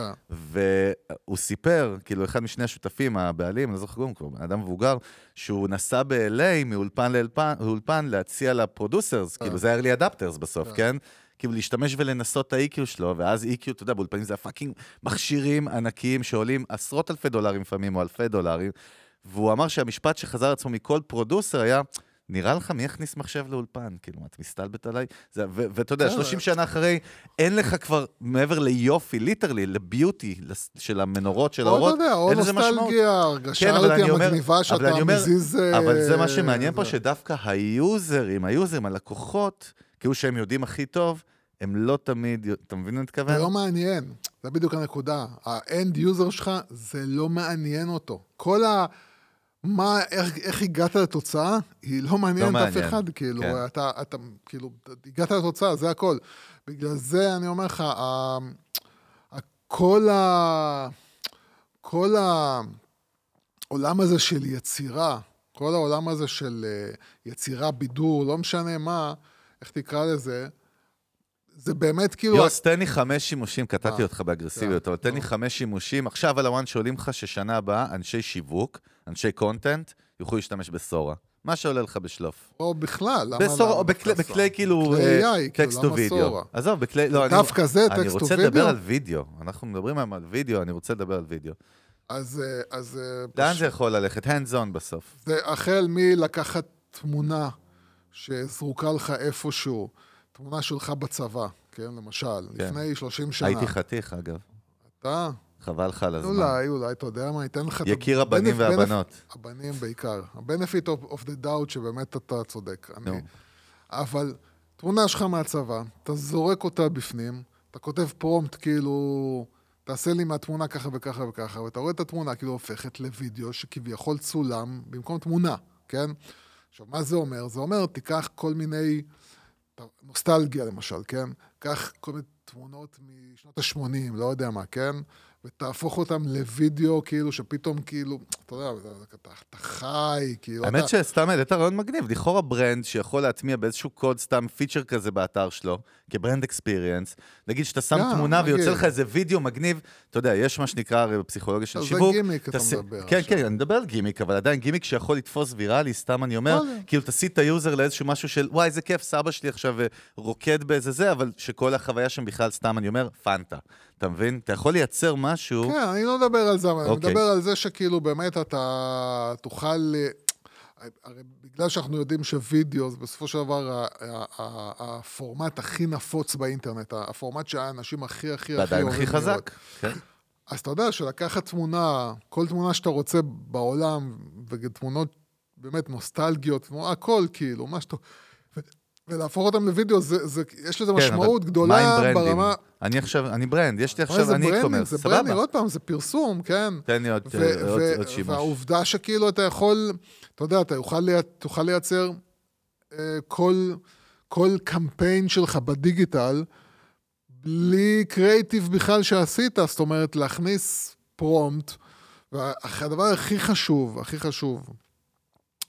כן. והוא סיפר, כאילו, אחד משני השותפים, הבעלים, אני לא זוכר קוראים, כבר בן אדם מבוגר, שהוא נסע ב-LA מאולפן לאולפן, להציע ל producers, כאילו, זה היה early adapters בסוף, כן? כאילו, להשתמש ולנסות את ה-EQ שלו, ואז EQ, אתה יודע, באולפנים זה ה fucking מכשירים ענקיים שעולים עשרות אלפי דולרים לפעמים, או אלפי דולרים, והוא אמר שהמשפט שחזר עצמו מכל פרודוסר היה, נראה לך מי יכניס מחשב לאולפן? כאילו, את מסתלבט עליי? ואתה יודע, כן. 30 שנה אחרי, אין לך כבר, מעבר ליופי, literally, ל beauty של המנורות, של או האורות, או אין לזה משמעות. נוסטלגיה, הרגשה כן, המגניבה אבל שאתה מזיז... אה, אבל זה מה שמעניין פה. שדווקא ה users, ה users, הלקוחות, כאילו שהם יודעים הכי טוב, הם לא תמיד, אתה מבין מה אני מתכוון? זה לא מעניין, זה בדיוק הנקודה. ה end user שלך, זה לא מעניין אותו. כל ה... מה, איך, איך הגעת לתוצאה, היא לא מעניינת לא אף מעניין, אחד, כאילו, כן. אתה, אתה, כאילו, הגעת לתוצאה, זה הכל. בגלל זה אני אומר לך, ה- ה- כל ה... כל העולם הזה של יצירה, כל העולם הזה של אה, יצירה, בידור, לא משנה מה, איך תקרא לזה, זה באמת כאילו... יוס, תן לי חמש שימושים, קטעתי אה, אותך באגרסיביות, כן, אבל תן לי. חמש שימושים. עכשיו על ה one שעולים לך ששנה הבאה, אנשי שיווק, אנשי content, יוכלו להשתמש בסורה. מה שעולה לך בשלוף. או בכלל, למה... בסורה, או בכלי- בכלי כאילו... בכלי AI, text to video. סורה? עזוב, בכלי... לא, אני- דווקא זה אני טקסט רוצה to video? לדבר על וידאו. אנחנו מדברים היום על וידאו, אני רוצה לדבר על וידאו. אז... אה, אז אה, לאן זה יכול ללכת? hands on בסוף. זה החל מלקחת תמונה שזרוקה לך איפשהו, תמונה שלך בצבא, כן, למשל, כן. לפני 30 שנה. הייתי חתיך, אגב. אתה, חבל לך על הזמן. אולי, אולי, אתה יודע מה, ייתן לך... את יקיר ה- הבנים benef- והבנות. הבנים בעיקר. ה-benefit of, of the doubt שבאמת אתה צודק. נו. אני, אבל תמונה שלך מהצבא, אתה זורק אותה בפנים, אתה כותב פרומפט כאילו, תעשה לי מהתמונה ככה וככה וככה, ואתה רואה את התמונה כאילו הופכת לוידאו שכביכול צולם במקום תמונה, כן? עכשיו, מה זה אומר? זה אומר, תיקח כל מיני, נוסטלגיה למשל, כן? קח כל מיני תמונות משנות ה-80, לא יודע מה, כן? ותהפוך אותם לוידאו, כאילו, שפתאום, כאילו, אתה יודע, אתה, אתה חי, כאילו, האמת אתה... שסתם העלית רעיון מגניב, לכאורה brand שיכול להטמיע באיזשהו קוד סתם feature כזה באתר שלו, כ brand experience, נגיד שאתה שם גם, תמונה ויוצא נגיד. לך איזה וידאו מגניב, אתה יודע, יש מה שנקרא הרי בפסיכולוגיה של זה שיווק. גימיק, אתה תעשי- מדבר כן, עכשיו. כן, אני מדבר על גימיק, אבל עדיין גימיק שיכול לתפוס ויראלי, סתם אני אומר. כאילו תסיט את ה user לאיזשהו משהו של, וואי, איזה כיף, סבא שלי עכשיו אה, רוקד באיזה זה, אבל שכל החוויה שם בכלל סתם, אני אומר, פנטה. אתה מבין? אתה יכול לייצר משהו, כן, אני לא מדבר על זה, אבל אני אוקיי. מדבר על זה שכאילו באמת אתה תוכל... הרי בגלל שאנחנו יודעים שווידאו זה בסופו של דבר הפורמט הכי נפוץ באינטרנט, הפורמט שהאנשים הכי הכי הכי ועדיין הכי. חזק. כן. אז אתה יודע שלקחת תמונה, כל תמונה שאתה רוצה בעולם, ותמונות באמת נוסטלגיות, הכל כאילו, מה שאתה... ולהפוך אותם לוידאו, זה, זה, יש לזה כן, משמעות גדולה? ברמה... אני עכשיו, אני brand, יש לי עכשיו, אני? commerce, זה branding, סבבה. עוד פעם, זה פרסום, כן? תן לי עוד ו- אה, עוד- ו- עוד שימוש. והעובדה שכאילו אתה יכול, אתה יודע, אתה יוכל, תוכל לייצר אה, כל, כל קמפיין שלך בדיגיטל, בלי קריאיטיב בכלל שעשית, זאת אומרת, להכניס prompt, והדבר הכי חשוב, הכי חשוב,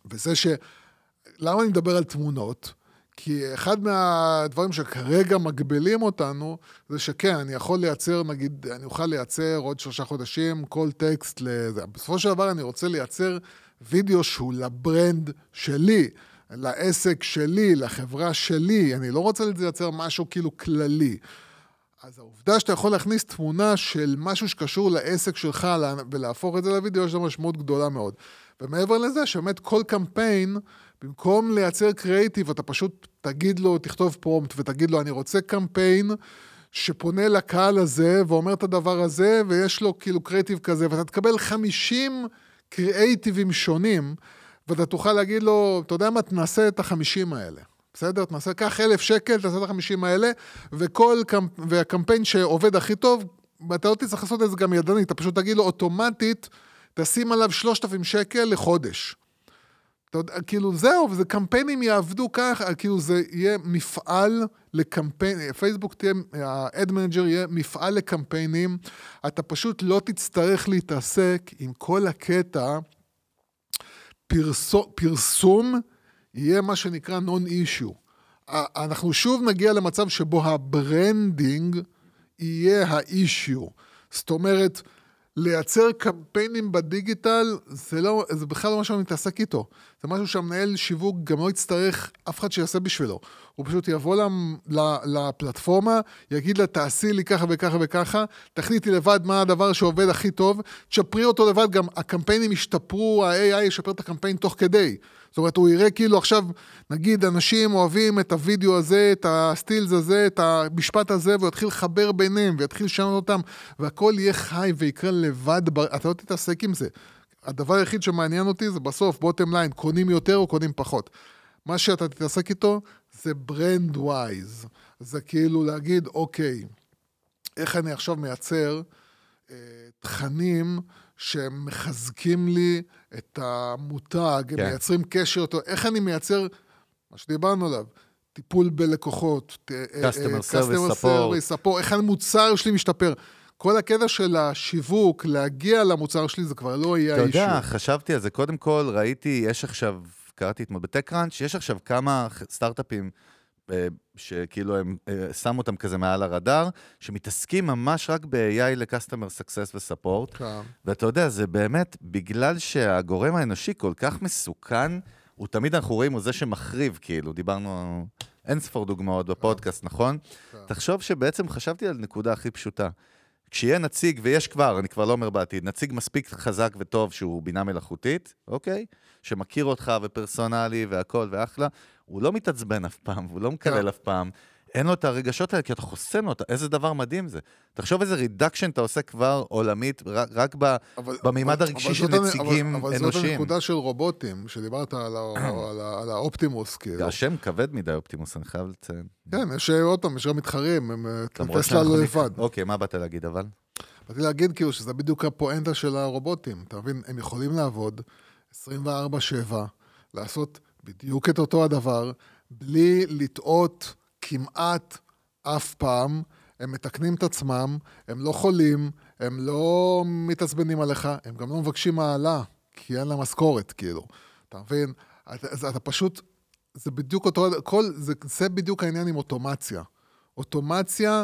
וזה ש... למה אני מדבר על תמונות? כי אחד מהדברים שכרגע מגבילים אותנו, זה שכן, אני יכול לייצר, נגיד, אני אוכל לייצר עוד שלושה חודשים כל טקסט לזה. בסופו של דבר אני רוצה לייצר וידאו שהוא לברנד שלי, לעסק שלי, לחברה שלי. אני לא רוצה לייצר משהו כאילו כללי. אז העובדה שאתה יכול להכניס תמונה של משהו שקשור לעסק שלך לה- ולהפוך את זה לוידאו, יש לה משמעות גדולה מאוד. ומעבר לזה, שבאמת כל קמפיין, במקום לייצר קריאיטיב, אתה פשוט תגיד לו, תכתוב פרומפט ותגיד לו, אני רוצה קמפיין שפונה לקהל הזה ואומר את הדבר הזה, ויש לו כאילו קריאיטיב כזה, ואתה תקבל 50 קריאיטיבים שונים, ואתה תוכל להגיד לו, אתה יודע מה, תנסה את החמישים האלה. בסדר? תנסה, קח אלף שקל, תעשה את החמישים האלה, וכל קמפ... והקמפיין שעובד הכי טוב, ואתה לא תצטרך לעשות את זה גם ידנית, אתה פשוט תגיד לו אוטומטית, תשים עליו 3,000 שקל לחודש. אתה יודע, כאילו זהו, וזה קמפיינים יעבדו ככה, כאילו זה יהיה מפעל לקמפיין, פייסבוק תהיה, ה ad manager יהיה מפעל לקמפיינים, אתה פשוט לא תצטרך להתעסק עם כל הקטע פרסו, פרסום יהיה מה שנקרא non issue. אנחנו שוב נגיע למצב שבו ה branding יהיה ה issue. זאת אומרת, לייצר קמפיינים בדיגיטל, זה, לא, זה בכלל לא מה שאני מתעסק איתו. זה משהו שהמנהל שיווק גם לא יצטרך אף אחד שיעשה בשבילו. הוא פשוט יבוא למ, לפלטפורמה, יגיד לה, תעשי לי ככה וככה וככה, תחליטי לבד מה הדבר שעובד הכי טוב, תשפרי אותו לבד, גם הקמפיינים ישתפרו, ה-AI ישפר את הקמפיין תוך כדי. זאת אומרת, הוא יראה כאילו עכשיו, נגיד, אנשים אוהבים את הוידאו הזה, את הסטילס הזה, את המשפט הזה, והוא יתחיל לחבר ביניהם, ויתחיל לשנות אותם, והכל יהיה חי ויקרה לבד, אתה לא תתעסק עם זה. הדבר היחיד שמעניין אותי זה בסוף, bottom line, קונים יותר או קונים פחות. מה שאתה תתעסק איתו זה brand wise. זה כאילו להגיד, אוקיי, איך אני עכשיו מייצר אה, תכנים שמחזקים לי את המותג, כן. מייצרים קשר אותו, איך אני מייצר, מה שדיברנו עליו, טיפול בלקוחות, אה, Customer service, support, איך המוצר שלי משתפר. כל הקטע של השיווק, להגיע למוצר שלי, זה כבר לא יהיה אתה האישו. יודע, חשבתי על זה. קודם כל, ראיתי, יש עכשיו, קראתי אתמול בטקראנץ', יש עכשיו כמה סטארט-אפים אה, שכאילו הם אה, שמו אותם כזה מעל הרדאר, שמתעסקים ממש רק ב-AI ל-Customer Success ו-Support. כן. ואתה יודע, זה באמת, בגלל שהגורם האנושי כל כך מסוכן, הוא תמיד אנחנו רואים, הוא זה שמחריב, כאילו, דיברנו אין ספור דוגמאות בפודקאסט, נכון? תחשוב שבעצם חשבתי על נקודה הכי פשוטה. כשיהיה נציג, ויש כבר, אני כבר לא אומר בעתיד, נציג מספיק חזק וטוב שהוא בינה מלאכותית, אוקיי? שמכיר אותך ופרסונלי והכל ואחלה, הוא לא מתעצבן אף פעם, והוא לא מקלל כן. אף פעם. אין לו את הרגשות האלה, כי אתה חוסם לו, אתה- איזה דבר מדהים זה. תחשוב איזה רידקשן אתה עושה כבר עולמית, רק, רק ב, אבל- במימד אבל- הרגשי אבל של זאת נציגים אבל, אבל זאת אנושיים. הנקודה של רובוטים, שדיברת על, ה, על, ה, על האופטימוס, כאילו. השם כבד מדי, אופטימוס, אני חייב לציין. כן, יש עוד פעם, יש גם מתחרים, הם אה, טסלה שאנחנו לא לבד. אוקיי, מה באת להגיד אבל? באתי להגיד כאילו שזה בדיוק הפואנטה של הרובוטים, אתה מבין? הם יכולים לעבוד 24-7, לעשות בדיוק את אותו הדבר, בלי לטעות כמעט אף פעם. הם מתקנים את עצמם, הם לא חולים, הם לא מתעצבנים עליך, הם גם לא מבקשים מעלה, כי אין להם משכורת, כאילו. אתה מבין? אתה, אתה פשוט, זה בדיוק אותו, כל, זה, זה בדיוק העניין עם אוטומציה. אוטומציה,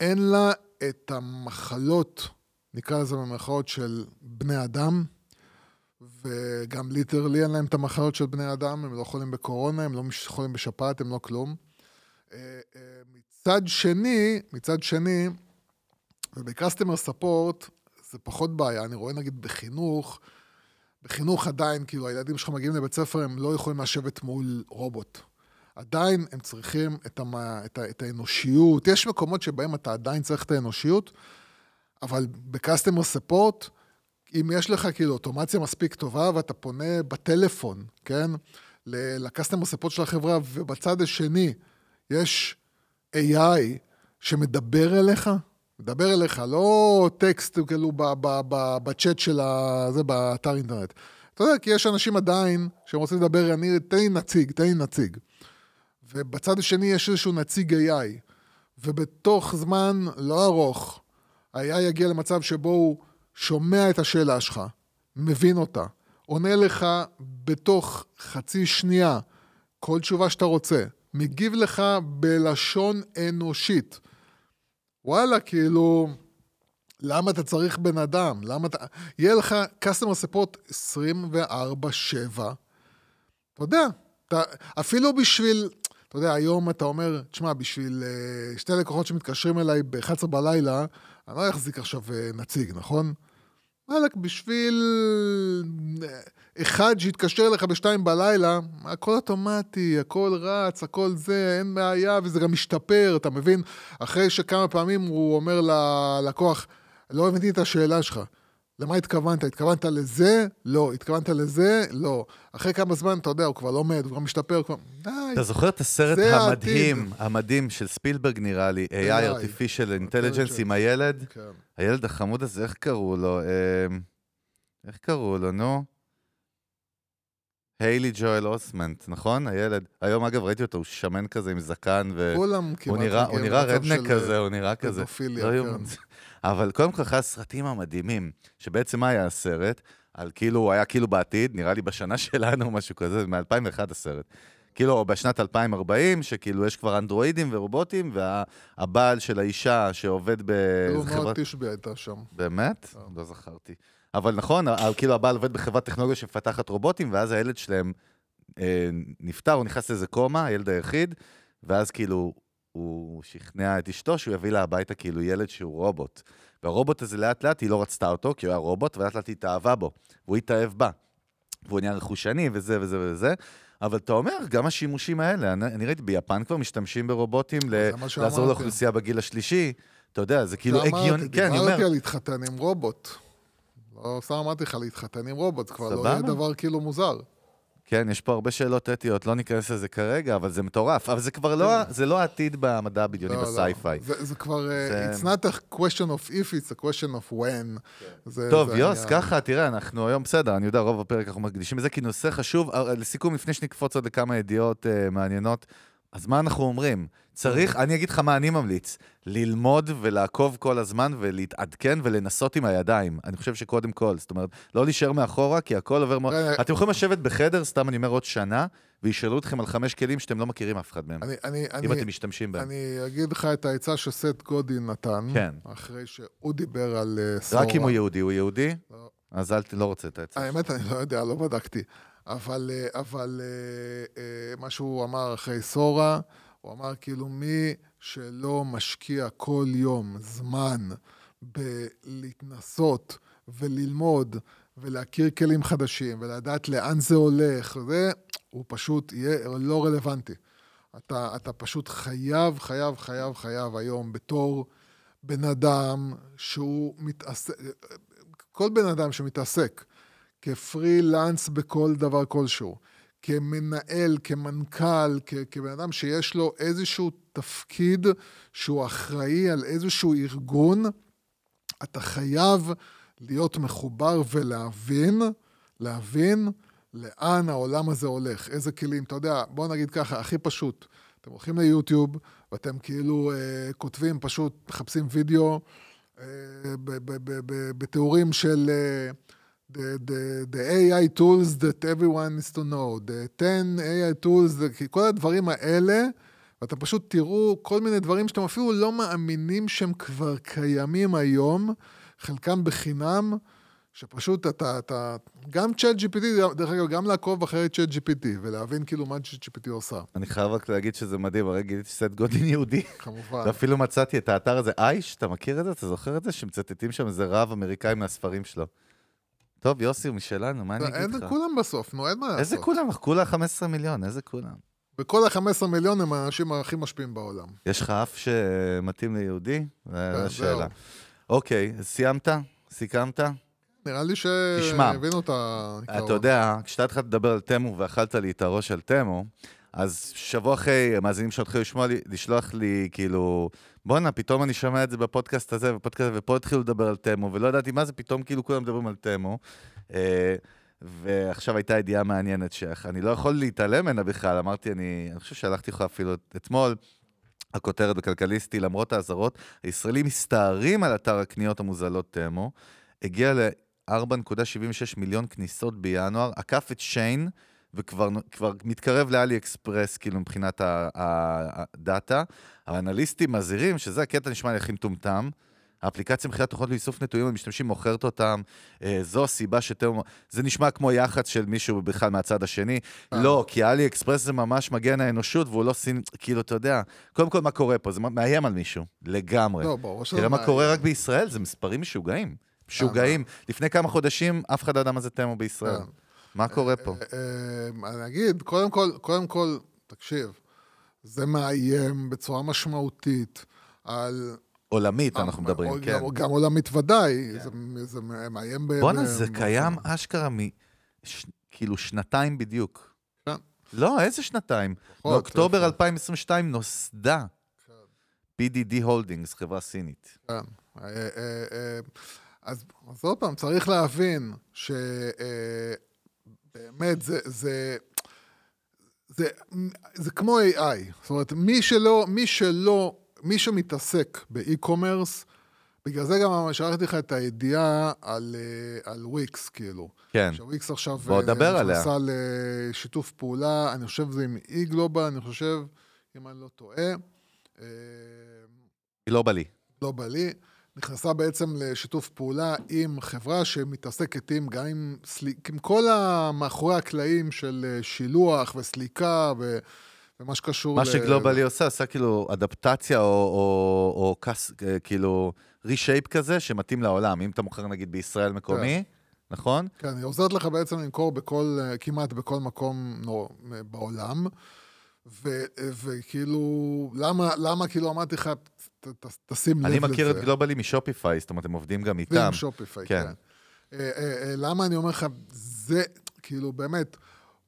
אין לה את המחלות, נקרא לזה במחלות של בני אדם, וגם ליטרלי אין להם את המחלות של בני אדם, הם לא חולים בקורונה, הם לא חולים בשפעת, הם לא כלום. אה, אה, מצד שני, מצד שני, וב-customer support זה פחות בעיה, אני רואה נגיד בחינוך, בחינוך עדיין, כאילו הילדים שלך מגיעים לבית ספר, הם לא יכולים לשבת מול רובוט. עדיין הם צריכים את, המ... את, ה... את האנושיות. יש מקומות שבהם אתה עדיין צריך את האנושיות, אבל ב-customer support, אם יש לך כאילו אוטומציה מספיק טובה ואתה פונה בטלפון, כן, ל-customer support של החברה, ובצד השני יש AI שמדבר אליך, מדבר אליך, לא טקסט כאילו בצ'אט של ה... זה, באתר אינטרנט. אתה יודע, כי יש אנשים עדיין שהם רוצים לדבר, אני, תן לי נציג, תן לי נציג. ובצד השני יש איזשהו נציג AI, ובתוך זמן לא ארוך, ה-AI יגיע למצב שבו הוא שומע את השאלה שלך, מבין אותה, עונה לך בתוך חצי שנייה כל תשובה שאתה רוצה, מגיב לך בלשון אנושית. וואלה, כאילו, למה אתה צריך בן אדם? למה אתה... יהיה לך customer support 24/7. אתה יודע, אתה, אפילו בשביל, אתה יודע, היום אתה אומר, תשמע, בשביל אה, שתי לקוחות שמתקשרים אליי ב-11 בלילה, אני לא אחזיק עכשיו אה, נציג, נכון? וואלכ, בשביל אה, אחד שיתקשר אליך בשתיים בלילה, הכל אוטומטי, הכל רץ, הכל זה, אין בעיה, וזה גם משתפר, אתה מבין? אחרי שכמה פעמים הוא אומר ללקוח, לא הבנתי את השאלה שלך. למה התכוונת? התכוונת לזה? לא. התכוונת לזה? לא. אחרי כמה זמן, אתה יודע, הוא כבר לומד, הוא כבר משתפר, כבר... די. אתה זוכר את הסרט המדהים, העתיד. המדהים של ספילברג נראה לי, AI, artificial intelligence. עם הילד? כן. הילד החמוד הזה, איך קראו לו? אמ, איך קראו לו, נו? היילי ג'ואל אוסמנט, נכון? הילד. היום, אגב, ראיתי אותו, הוא שמן כזה עם זקן, ו... כולם כמעט... הוא נראה, הוא רדנק כזה, הוא נראה כזה. פדופיליה, לא כן. אבל קודם כל, אחד הסרטים המדהימים, שבעצם מה היה הסרט? על כאילו, הוא היה כאילו בעתיד, נראה לי בשנה *laughs* שלנו, משהו כזה, זה מ-2001 הסרט. כאילו, או בשנת 2040, שכאילו יש כבר אנדרואידים ורובוטים, והבעל של האישה שעובד כאילו באיזה נועה. תשבי הייתה שם. באמת? לא זכרתי. אבל נכון, כאילו הבעל עובד בחברת טכנולוגיה שמפתחת רובוטים, ואז הילד שלהם אה, נפטר, הוא נכנס לאיזה קומה, הילד היחיד, ואז כאילו הוא שכנע את אשתו שהוא יביא לה הביתה כאילו ילד שהוא רובוט. והרובוט הזה לאט לאט היא לא רצתה אותו, כי הוא היה רובוט, ולאט לאט היא התאהבה בו, והוא התאהב בה. והוא נהיה רכושני וזה וזה וזה. אבל אתה אומר, גם השימושים האלה, אני, אני ראיתי ביפן כבר משתמשים ברובוטים ל- מה שאמרתי. לעזור לאוכלוסייה בגיל השלישי. אתה יודע, זה כאילו הגיוני, כן, אני אומר, דיברתי על להתחתן עם רובוט. לא סתם אמרתי לך להתחתן עם רובוט, כבר לא. יהיה דבר כאילו מוזר. כן, יש פה הרבה שאלות אתיות, לא ניכנס לזה כרגע, אבל זה מטורף. אבל זה כבר לא, זה לא העתיד במדע הבדיוני, כן. לא, לא. בסייפיי. זה, זה כבר, אה, it's not a question of if, it's a question of when. זה, טוב, יוס. ככה, תראה, אנחנו היום בסדר, אני יודע, רוב הפרק אנחנו מקדישים לזה, כי נושא חשוב. אה, לסיכום, לפני שנקפוץ עוד לכמה ידיעות אה, מעניינות, אז מה אנחנו אומרים? צריך, אני אגיד לך מה אני ממליץ, ללמוד ולעקוב כל הזמן ולהתעדכן ולנסות עם הידיים. אני חושב שקודם כל, זאת אומרת, לא להישאר מאחורה, כי הכל עובר מאוד... רגע. אתם יכולים לשבת בחדר, סתם אני אומר עוד שנה, וישאלו אתכם על חמש כלים שאתם לא מכירים אף אחד מהם, אני, אני, אם אני, אתם משתמשים בהם. אני אגיד לך את העצה שסט גודין נתן, כן. אחרי שהוא דיבר על אה, סורה. רק אם הוא יהודי, הוא יהודי? לא. אז אל. לא רוצה את העצה. האמת, אני לא יודע, לא בדקתי. אבל, אה, אבל אה, אה, מה שהוא אמר אחרי סורה, הוא אמר כאילו מי שלא משקיע כל יום זמן בלהתנסות וללמוד ולהכיר כלים חדשים ולדעת לאן זה הולך, זה, הוא פשוט יהיה לא רלוונטי. אתה, אתה פשוט חייב, חייב, חייב, חייב היום בתור בן אדם שהוא מתעסק, כל בן אדם שמתעסק כפרילנס בכל דבר כלשהו, כמנהל, כמנכ"ל, כ- כבן אדם שיש לו איזשהו תפקיד שהוא אחראי על איזשהו ארגון, אתה חייב להיות מחובר ולהבין, להבין לאן העולם הזה הולך, איזה כלים. אתה יודע, בוא נגיד ככה, הכי פשוט. אתם הולכים ליוטיוב, ואתם כאילו אה, כותבים, פשוט מחפשים וידאו אה, בתיאורים של אה, the, the, the AI tools that everyone needs to know, the 10 AI tools, the, כל הדברים האלה, ואתם פשוט תראו כל מיני דברים שאתם אפילו לא מאמינים שהם כבר קיימים היום, חלקם בחינם, שפשוט אתה, אתה, גם צ'אט GPT, דרך אגב, גם לעקוב אחרי צ'אט GPT, ולהבין כאילו מה צ'אט GPT עושה, אני חייב רק להגיד שזה מדהים, הרי גיליתי סט גודין יהודי. כמובן. ואפילו מצאתי את האתר הזה, אייש, אתה מכיר את זה? אתה זוכר את זה? שמצטטים שם איזה רב אמריקאי מהספרים שלו. טוב, יוסי הוא משלנו, מה אני אגיד איזה לך? כולם בסוף, נו, אין מה לעשות. איזה כולם? כולה 15 מיליון, איזה כולם? וכל ה-15 מיליון הם האנשים הכי משפיעים בעולם. יש לך אף שמתאים ליהודי? זו זהו. השאלה. אוקיי, סיימת? סיכמת? נראה לי שהבינו את העיקרון. אתה יודע, כשאתה התחלת לדבר על תמו ואכלת לי את הראש על תמו, אז שבוע אחרי, המאזינים שלך התחילו לשלוח לי, כאילו, בואנה, פתאום אני שומע את זה בפודקאסט הזה ובפודקאסט הזה, ופה התחילו לדבר על תמו, ולא ידעתי מה זה, פתאום כאילו כולם מדברים על תמו. אה, ועכשיו הייתה ידיעה מעניינת שאני לא יכול להתעלם ממנה בכלל, אמרתי, אני, אני חושב שהלכתי לך אפילו אתמול, הכותרת בכלכליסטי, למרות האזהרות, הישראלים מסתערים על אתר הקניות המוזלות תמו, הגיע ל-4.76 מיליון כניסות בינואר, עקף את שיין, וכבר כבר מתקרב לאלי אקספרס, כאילו, מבחינת הדאטה. האנליסטים מזהירים שזה הקטע נשמע לי הכי מטומטם, האפליקציה מבחינת תוכנות לאיסוף נתונים, המשתמשים מוכרת אותם, אה, זו הסיבה שתאום... זה נשמע כמו יח"צ של מישהו בכלל מהצד השני. אה. לא, כי אלי אקספרס זה ממש מגן האנושות, והוא לא סין... כאילו, אתה יודע, קודם כל, מה קורה פה? זה מאיים על מישהו, לגמרי. לא, ברור שזה תראה מה מאיים. קורה רק בישראל, זה מספרים משוגעים. משוגעים. לפני כמה חודשים, אף אחד לא ידע מה זה תמו בישראל. כן. מה קורה פה? אה, אני אגיד, קודם כל, קודם כל, תקשיב, זה מאיים בצורה משמעותית על... עולמית אנחנו מדברים, כן. גם, עולמית ודאי, זה, זה מאיים ב... בואנה, זה קיים אשכרה מ... ש... כאילו שנתיים בדיוק. כן. לא, איזה שנתיים? באוקטובר איפה? 2022 נוסדה PDD Holdings, חברה סינית. כן. אה, אה, אה, אז, אז עוד פעם, צריך להבין שבאמת זה, זה, זה, זה כמו AI. זאת אומרת, מי שלא, מי שלא, מי שמתעסק ב e-commerce, בגלל זה גם שלחתי לך את הידיעה על, אה, על וויקס, כאילו. כן. שוויקס עכשיו בוא אה, נדבר עליה. נכנסה לשיתוף פעולה, אני חושב שזה עם אי-גלובל, אני חושב, אם אני לא טועה. אה, גלובלי. גלובלי, נכנסה בעצם לשיתוף פעולה עם חברה שמתעסקת עם, גם עם, סליק, עם כל המאחורי הקלעים של אה, שילוח וסליקה ו, ומה שקשור מה ל- שגלובלי עושה, עושה כאילו אדפטציה או, או, או קס, אה, כאילו reshape כזה שמתאים לעולם. אם אתה מוכר נגיד בישראל מקומי, נכון? כן, היא עוזרת לך בעצם למכור בכל, אה, כמעט בכל מקום נו, בעולם. ו, וכאילו, למה, למה כאילו אמרתי לך, תשים לב אני לזה. מכיר את גלובלי מ Shopify, זאת אומרת, הם עובדים גם איתם. ועם Shopify, כן. כן. אה, אה, אה, למה אני אומר לך, זה, כאילו, באמת,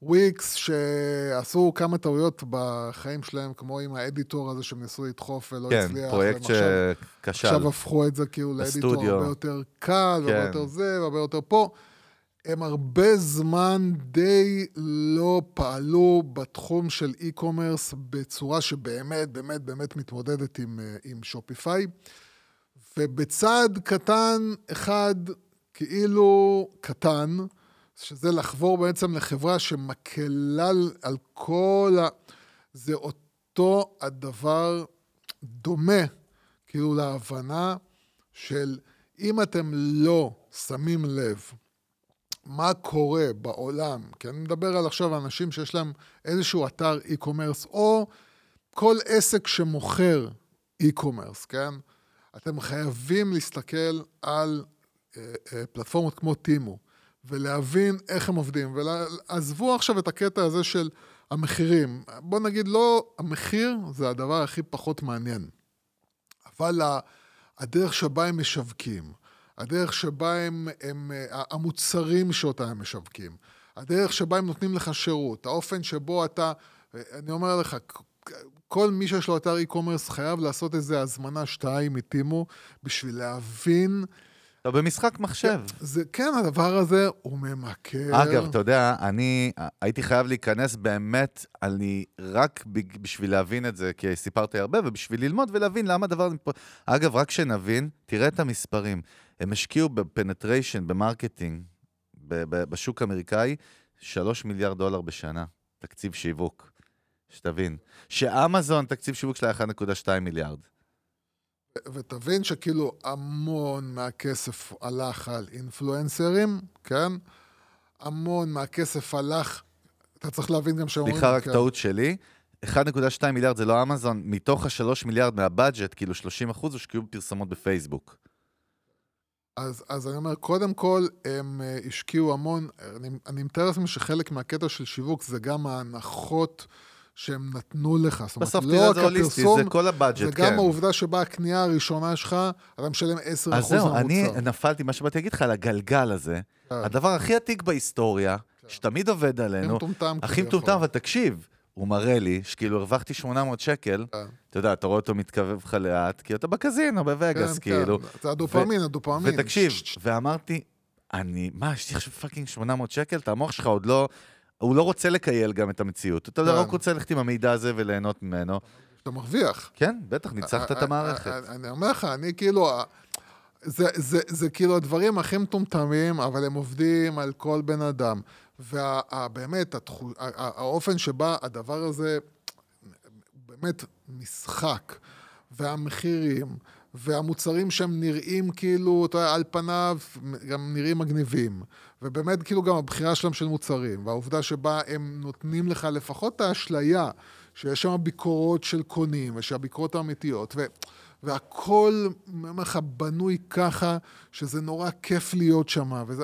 וויקס שעשו כמה טעויות בחיים שלהם, כמו עם האדיטור הזה שהם ניסו לדחוף ולא כן, הצליח. פרויקט והם עכשיו- שכשל. עכשיו הפכו את זה כאילו לאדיטור. הרבה יותר קל, והרבה כן. יותר זה, והרבה יותר פה. הם הרבה זמן די לא פעלו בתחום של e-commerce בצורה שבאמת, באמת, באמת מתמודדת עם, אה, עם שופיפיי. ובצעד קטן אחד, כאילו קטן, שזה לחבור בעצם לחברה שמקלה על- כל ה... זה אותו הדבר דומה, כאילו להבנה של אם אתם לא שמים לב מה קורה בעולם, כי אני מדבר על עכשיו אנשים שיש להם איזשהו אתר e-commerce, או כל עסק שמוכר e-commerce, כן? אתם חייבים להסתכל על אה, אה, פלטפורמות כמו טימו, ולהבין איך הם עובדים, ועזבו עכשיו את הקטע הזה של המחירים. בוא נגיד, לא, המחיר זה הדבר הכי פחות מעניין, אבל הדרך שבה הם משווקים, הדרך שבה הם, הם, אה, המוצרים שאותם הם משווקים, הדרך שבה הם נותנים לך שירות, האופן שבו אתה, אני אומר לך, כל מי שיש לו אתר e-commerce חייב לעשות איזה הזמנה שתיים מ Temu בשביל להבין, אתה במשחק מחשב. זה כן, הדבר הזה הוא ממכר. אגב, אתה יודע, אני הייתי חייב להיכנס באמת, אני רק בשביל להבין את זה, כי סיפרתי הרבה, ובשביל ללמוד ולהבין למה הדבר הזה... אגב, רק שנבין, תראה את המספרים. הם השקיעו ב penetration, ב marketing, ב- ב- בשוק האמריקאי, 3 מיליארד דולר בשנה, תקציב שיווק. שתבין. שאמזון, תקציב שיווק שלה 1.2 מיליארד. ותבין שכאילו המון מהכסף הלך על אינפלואנסרים, כן? המון מהכסף הלך, אתה צריך להבין גם שאומרים... סליחה, רק כן, טעות שלי. 1.2 מיליארד זה לא אמזון, מתוך ה-3 מיליארד מהבאג'ט, כאילו 30 אחוז הושקעו בפרסומות בפייסבוק. אז, אז אני אומר, קודם כל, הם uh, השקיעו המון, אני, אני מתאר לעצמי שחלק מהקטע של שיווק זה גם ההנחות שהם נתנו לך. אומרת, בסוף לא תראה, רק זה הוליסטי, זה כל הבאג'ט, זה כן. גם העובדה שבה הקנייה הראשונה שלך, אתה משלם 10% אז מהמוצר. זהו, אני נפלתי, מה שבאתי להגיד לך, על הגלגל הזה. כן. הדבר הכי עתיק בהיסטוריה, שתמיד עובד הכי עלינו, מטומטם הכי. מטומטם, אבל תקשיב, הוא מראה לי שכאילו הרווחתי 800 שקל, כן. אתה יודע, אתה רואה אותו מתכווצב לך לאט, כי אתה בקזינו, בווגאס, כן, כאילו. כן, זה הדופמין, הדופמין. ותקשיב, ואמרתי, אני, מה, יש לי עכשיו fucking 800 שקל? את המוח שלך עוד לא... הוא לא רוצה לקבל גם את המציאות. אתה. רק רוצה ללכת עם המידע הזה וליהנות ממנו. אתה מרוויח. כן, בטח, ניצחת את אה, המערכת. אה, אה, אני אומר לך, אני כאילו, אה, זה, זה, זה כאילו הדברים הכי מטומטמים, אבל הם עובדים על כל בן אדם. ובאמת, האופן שבה הדבר הזה באמת משחק, והמחירים, והמוצרים שהם נראים כאילו, אתה יודע, על פניו, גם נראים מגניבים. ובאמת, כאילו גם הבחירה שלהם של מוצרים, והעובדה שבה הם נותנים לך לפחות את האשליה שיש שם ביקורות של קונים, ושהביקורות האמיתיות, ו... והכל, אני אומר לך, בנוי ככה, שזה נורא כיף להיות שם, וזה...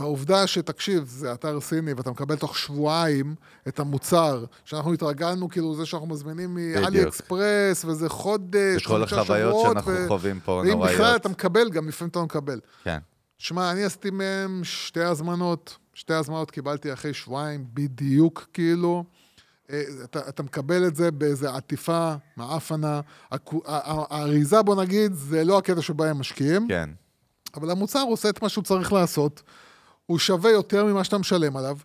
והעובדה שתקשיב, זה אתר סיני ואתה מקבל תוך שבועיים את המוצר, שאנחנו התרגלנו, כאילו זה שאנחנו מזמינים מאלי אקספרס, וזה חודש, וכל החוויות שאנחנו ו... חווים פה נוראיות. ואם בכלל אתה מקבל, גם לפעמים אתה לא מקבל. כן. שמע, אני עשיתי מהם שתי הזמנות, שתי הזמנות קיבלתי אחרי שבועיים בדיוק, כאילו. אה, אתה, אתה מקבל את זה באיזה עטיפה מעפנה. האריזה, בוא נגיד, זה לא הקטע שבו הם משקיעים. כן. אבל המוצר עושה את מה שהוא צריך לעשות. הוא שווה יותר ממה שאתה משלם עליו,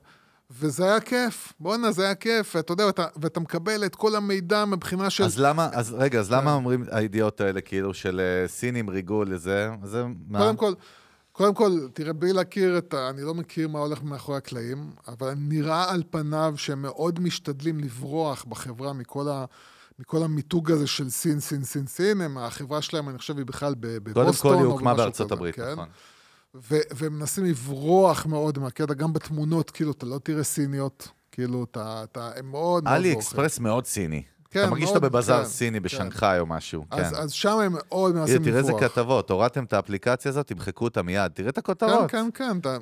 וזה היה כיף. בואנה, זה היה כיף, ואתה יודע, ואתה, ואתה מקבל את כל המידע מבחינה של... אז למה, אז רגע, אז למה אומרים הידיעות האלה, כאילו, של אה, סינים ריגול לזה? זה מה? קודם כל... קודם כל, תראה, בלי להכיר את ה... אני לא מכיר מה הולך מאחורי הקלעים, אבל נראה על פניו שהם מאוד משתדלים לברוח בחברה מכל, ה... מכל המיתוג הזה של סין, סין, סין, סין. הם, החברה שלהם, אני חושב, היא בכלל בבוסטון. קודם כל היא הוקמה בארצות הברית, כן? נכון. ו- והם מנסים לברוח מאוד מהקטע, גם בתמונות, כאילו, אתה לא תראה סיניות, כאילו, אתה, אתה, הם מאוד מאוד... אלי אקספרס מאוד סיני. כן, אתה מרגיש שאתה בבזאר כן, סיני כן. בשנגחאי או משהו, אז, כן. אז שם הם מאוד מנסים לברוח. תראה איזה כתבות, הורדתם את האפליקציה הזאת, תמחקו אותה מיד, תראה את הכותרות. כן, כן, כן, אתה...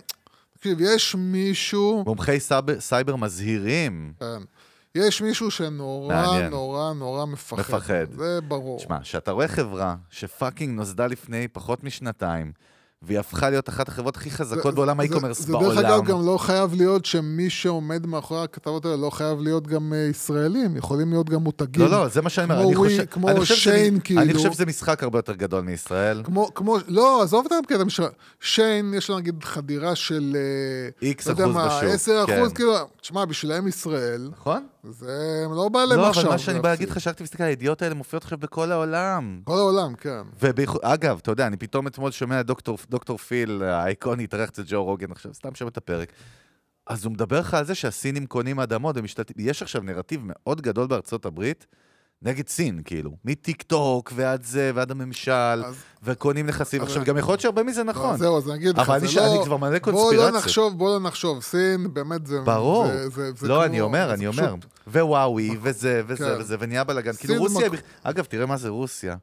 תקשיב, יש מישהו... מומחי סייבר, סייבר מזהירים. כן. יש מישהו שנורא, מעניין. נורא, נורא מפחד. מפחד. זה ברור. שמע, כשאתה רואה חברה ש fucking נוסדה לפני פחות משנתיים, והיא הפכה להיות אחת החברות הכי חזקות בעולם האי-קומרס בעולם. זה דרך אגב גם לא חייב להיות שמי שעומד מאחורי הכתבות האלה לא חייב להיות גם uh, ישראלים, יכולים להיות גם מותגים. לא, לא, זה מה שאני אומר. אני חושב, כמו אני חושב שיין, שזה, כאילו. אני חושב שזה משחק הרבה יותר גדול מישראל. כמו, כמו, לא, עזוב אותם כדי משחק. שיין, יש לו נגיד חדירה של... איקס אה, אחוז בשוק. 10 אחוז, כן. כאילו, תשמע, בשבילם ישראל. נכון. זה לא בא להם לא, עכשיו. לא, אבל מה שאני בא להגיד לך, שרקתי מסתכל, הידיעות האלה מופיעות עכשיו בכל העולם. כל העולם, כן. ואגב, אתה יודע, אני פתאום אתמול שומע דוקטור, דוקטור פיל, האיקוני, התארח אצל ג'ו רוגן עכשיו, סתם שם את הפרק. אז הוא מדבר לך על זה שהסינים קונים אדמות ומשתלטים. יש עכשיו נרטיב מאוד גדול בארצות הברית, נגד סין, כאילו. מטיק טוק ועד זה, ועד הממשל, אז... וקונים נכסים. אז... עכשיו, גם יכול להיות שהרבה מזה נכון. לא, זהו, אז אני אגיד לך, זה ש... לא... אבל אני כבר מלא קונספירציה. בוא לא נחשוב, בוא לא נחשוב. סין, באמת זה... ברור. זה, זה, זה לא, כמו... אני אומר, אני אומר. פשוט... ווואוי, וזה, וזה, כן. וזה, ונהיה בלאגן. כאילו רוסיה... מק... אגב, תראה מה זה רוסיה.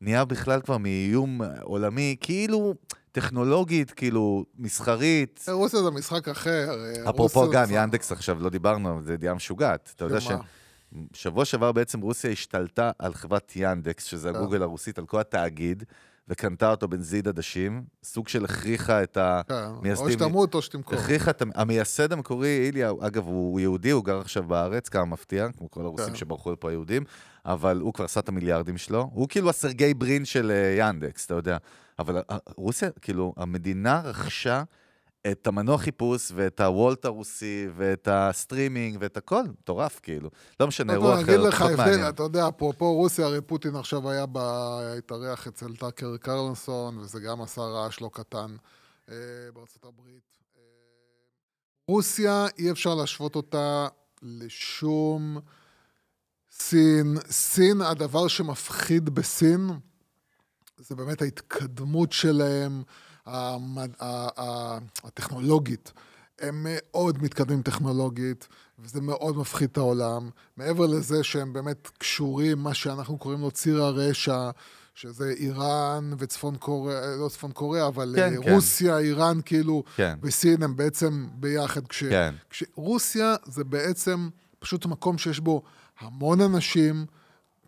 נהיה בכלל כבר מאיום עולמי, כאילו... טכנולוגית, כאילו, מסחרית. רוסיה זה משחק אחר. אפרופו גם, ינדקס עכשיו, לא דיברנו, זה ידיעה משוגעת. אתה יודע ש... שבוע שעבר בעצם רוסיה השתלטה על חברת ינדקס, שזה כן. הגוגל הרוסית, על כל התאגיד, וקנתה אותו בנזיד עדשים, סוג של הכריחה את המייסדים... או שתמות או שתמכור. הכריחה את המייסד המקורי, איליה, אגב, הוא יהודי, הוא גר עכשיו בארץ, כמה מפתיע, כמו כל הרוסים כן. שברחו לפה היהודים, אבל הוא כבר עשה את המיליארדים שלו. הוא כאילו הסרגי ברין של אה, ינדקס, אתה יודע. אבל אה, רוסיה, כאילו, המדינה רכשה... את המנוע חיפוש ואת הוולט הרוסי ואת הסטרימינג ואת הכל, מטורף כאילו. לא משנה, אירוע אחר, פחות מעניין. אתה יודע, אפרופו רוסיה, הרי פוטין עכשיו היה התארח אצל טאקר קרלנסון, וזה גם עשה רעש לא קטן אה, בארצות הברית. אה, רוסיה, אי אפשר להשוות אותה לשום סין. סין, הדבר שמפחיד בסין, זה באמת ההתקדמות שלהם. המד... הטכנולוגית. הם מאוד מתקדמים טכנולוגית, וזה מאוד מפחיד את העולם. מעבר לזה שהם באמת קשורים, מה שאנחנו קוראים לו ציר הרשע, שזה איראן וצפון קוריאה, לא צפון קוריאה, אבל כן, כן. רוסיה, כן. איראן, כאילו, כן. וסין הם בעצם ביחד. כש... כן. כשרוסיה זה בעצם פשוט מקום שיש בו המון אנשים,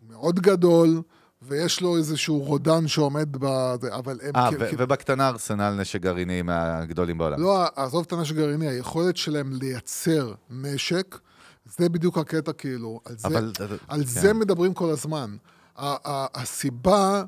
מאוד גדול, ויש לו איזשהו רודן שעומד בזה, אבל הם... אה, כ- ובקטנה ארסנל נשק גרעיני מהגדולים בעולם. לא, עזוב את הנשק הגרעיני, היכולת שלהם לייצר נשק, זה בדיוק הקטע, כאילו. על זה, אבל, על כן. זה מדברים כל הזמן. הסיבה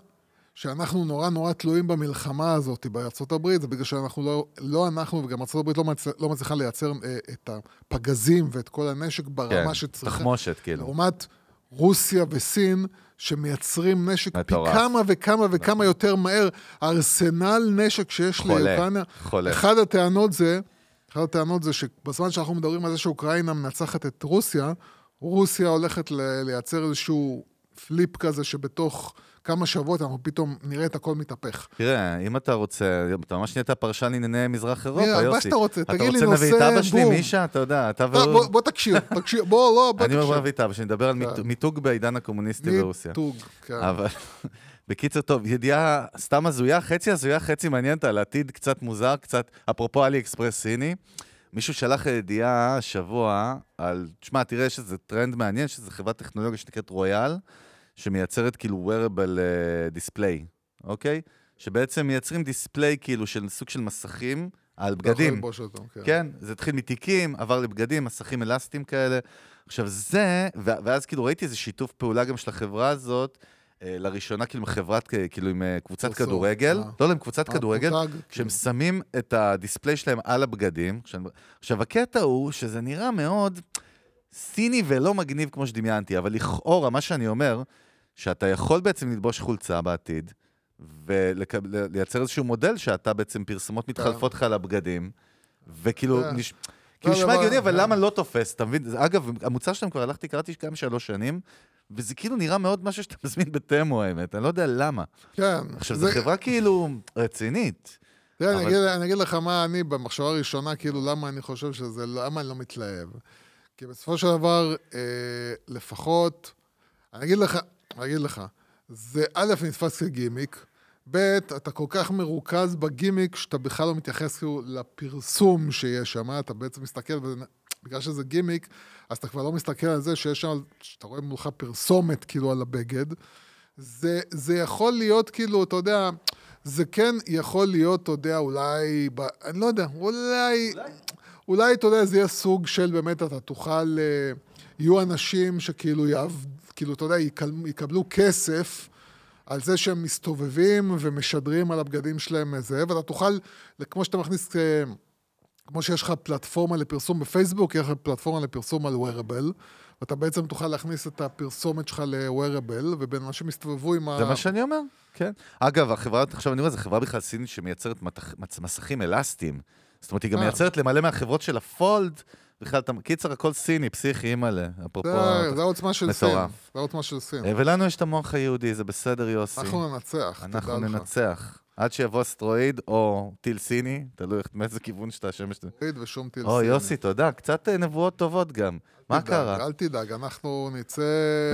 שאנחנו נורא נורא תלויים במלחמה הזאת בארצות הברית, זה בגלל שאנחנו לא, לא אנחנו וגם ארצות הברית לא, מצ, לא מצליחה לייצר אה, את הפגזים ואת כל הנשק ברמה כן, שצריכה. תחמושת, כאילו. לעומת רוסיה וסין, שמייצרים נשק מטורף. פי כמה וכמה וכמה יותר מהר. ארסנל נשק שיש לאוקראינה. חולה. אחד הטענות זה, אחת הטענות זה שבזמן שאנחנו מדברים על זה שאוקראינה מנצחת את רוסיה, רוסיה הולכת לייצר איזשהו flip כזה שבתוך כמה שבועות אנחנו פתאום נראה את הכל מתהפך. תראה, אם אתה רוצה, אתה ממש נהיית פרשן לענייני מזרח אירופה, יוסי. מה שאתה רוצה, תגיד לי אתה רוצה להביא את נושא אבא שלי, בום. מישה? אתה יודע, אתה לא, והוא... בוא, תקשיב, תקשיב, בוא, לא, בוא אני אומר, תקשיב. נביא את אבא שלי, נדבר על כן. מיתוג- בעידן הקומוניסטי ברוסיה. מיתוג, כן. אבל *laughs* בקיצור, טוב, ידיעה סתם הזויה, חצי הזויה, חצי מעניינת על עתיד קצת מוזר, קצת, אפרופו אלי אקספרס סיני. מישהו שלח ידיעה השבוע על, תשמע, תראה, יש איזה טרנד מעניין, שזו חברת טכנולוגיה שנקראת רויאל, שמייצרת כאילו wearable uh, display, אוקיי? שבעצם מייצרים display כאילו של סוג של מסכים על אתה יכול בגדים. ללבוש אותו, כן. כן, זה התחיל מתיקים, עבר לבגדים, מסכים אלסטיים כאלה. עכשיו זה, ואז כאילו ראיתי איזה שיתוף פעולה גם של החברה הזאת, אה, לראשונה כאילו עם חברת, כ- כאילו עם אה, קבוצת כדורגל, אה. לא, לא, עם קבוצת אה, כדורגל, שהם כן. שמים את הדיספליי שלהם על הבגדים. עכשיו, הקטע הוא שזה נראה מאוד סיני ולא מגניב כמו שדמיינתי, אבל לכאורה, מה שאני אומר, שאתה יכול בעצם ללבוש חולצה בעתיד, ולייצר איזשהו מודל שאתה בעצם פרסומות מתחלפות לך על הבגדים, וכאילו, כן. נש... כאילו לא, נשמע לא, הגיוני, אבל לא. למה לא תופס? אתה מבין? אגב, המוצר שלהם כבר הלכתי, קראתי גם שלוש שנים, וזה כאילו נראה מאוד משהו שאתה מזמין בתמו, האמת, אני לא יודע למה. כן. עכשיו, זה- זו חברה כאילו רצינית. תראה, אני אבל- אגיד- אני אגיד לך מה אני, במחשבה הראשונה, כאילו, למה אני חושב שזה, למה אני לא מתלהב. כי בסופו של דבר, אה, לפחות, אני אגיד לך, אני אגיד לך, זה א', נתפס כגימיק, ב', אתה כל כך מרוכז בגימיק, שאתה בכלל לא מתייחס כאילו לפרסום שיש שם, אתה בעצם מסתכל, בגלל שזה גימיק, אז אתה כבר לא מסתכל על זה שיש שם, שאתה רואה מולך פרסומת כאילו על הבגד. זה, זה יכול להיות כאילו, אתה יודע, זה כן יכול להיות, אתה יודע, אולי, ב, אני לא יודע, אולי, אולי, אתה יודע, זה יהיה סוג של באמת, אתה תוכל, אה, יהיו אנשים שכאילו יעבד, כאילו, אתה יודע, יקבלו כסף על זה שהם מסתובבים ומשדרים על הבגדים שלהם איזה, ואתה תוכל, כמו שאתה מכניס, אה, כמו שיש לך פלטפורמה לפרסום בפייסבוק, יהיה לך פלטפורמה לפרסום על wearable, ואתה בעצם תוכל להכניס את הפרסומת שלך ל-wearable, ובין אנשים יסתובבו עם ה... זה מה שאני אומר, כן. אגב, החברה, עכשיו אני רואה, זו חברה בכלל סינית שמייצרת מתח- מסכים אלסטיים. זאת אומרת, היא גם אה. מייצרת למלא מהחברות של הפולד. בכלל, קיצר, הכל סיני, פסיכי, אימא'לה. אפרופו... זה, זה העוצמה של סין. זה העוצמה של סין. אה, ולנו יש את המוח היהודי, זה בסדר, יוסי. אנחנו ננצח, אנחנו תדע לך. ננצח. עד שיבוא אסטרואיד או טיל סיני, תלוי מאיזה כיוון שאתה השמש... תגיד ושום טיל או, סיני. יוסי, תודה. קצת אה, נבואות טובות גם. מה תדאג, קרה? אל תדאג, אנחנו נצא...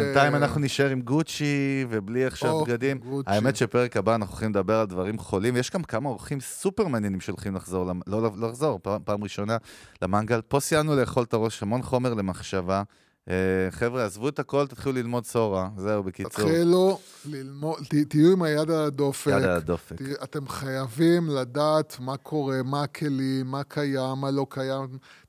בינתיים אנחנו נשאר עם גוצ'י ובלי עכשיו או, בגדים. גוצ'י. האמת שפרק הבא אנחנו הולכים לדבר על דברים חולים. יש גם כמה אורחים סופר מעניינים שהולכים לחזור, למ- לא לא לחזור, פעם, פעם ראשונה למנגל. פה סיימנו לאכול את הראש, המון חומר למחשבה. אה, חבר'ה, עזבו את הכל, תתחילו ללמוד סורה. זהו, בקיצור. תתחילו ללמוד, ת- תהיו עם היד על הדופק. יד על הדופק. אתם חייבים לדעת מה קורה, מה הכלים, מה קיים, מה לא קיים.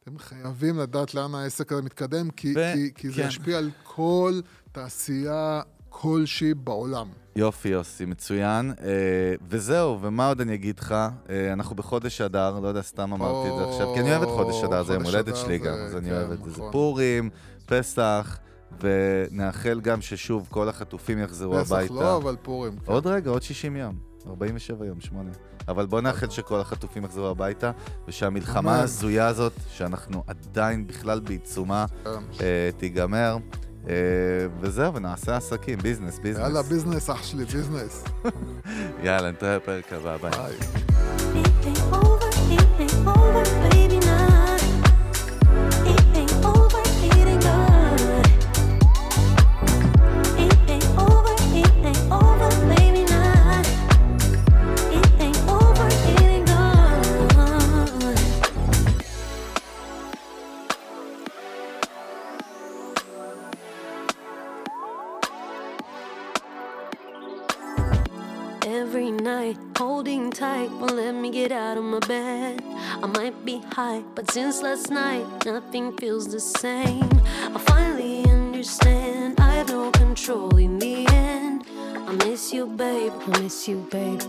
אתם חייבים לדעת לאן העסק הזה מתקדם, כי, ו- כי, כי זה כן. ישפיע על כל תעשייה כלשהי בעולם. יופי, יוסי, מצוין. אה, וזהו, ומה עוד אני אגיד לך? אה, אנחנו בחודש אדר, לא יודע, סתם אמרתי את זה עכשיו, כי אני אוהב את חודש אדר, זה יום הולדת שלי זה- גם, אז אני כן, אוהב את זה. זה נכון. פורים, פסח, ונאחל גם ששוב כל החטופים יחזרו פסח הביתה. לא, אבל פורים. כן. עוד רגע, עוד 60 יום. 47 יום, 8. אבל בוא נאחל שכל החטופים יחזרו הביתה, ושהמלחמה. ההזויה הזאת, שאנחנו עדיין בכלל בעיצומה. אה, תיגמר. אה, וזהו, ונעשה עסקים, ביזנס, ביזנס. יאללה, ביזנס, אח שלי, ביזנס. *laughs* יאללה, נתראה בפרק הבא, ביי. High, but since last night, nothing feels the same. I finally understand I have no control in the end. I miss you, babe. I miss you, babe.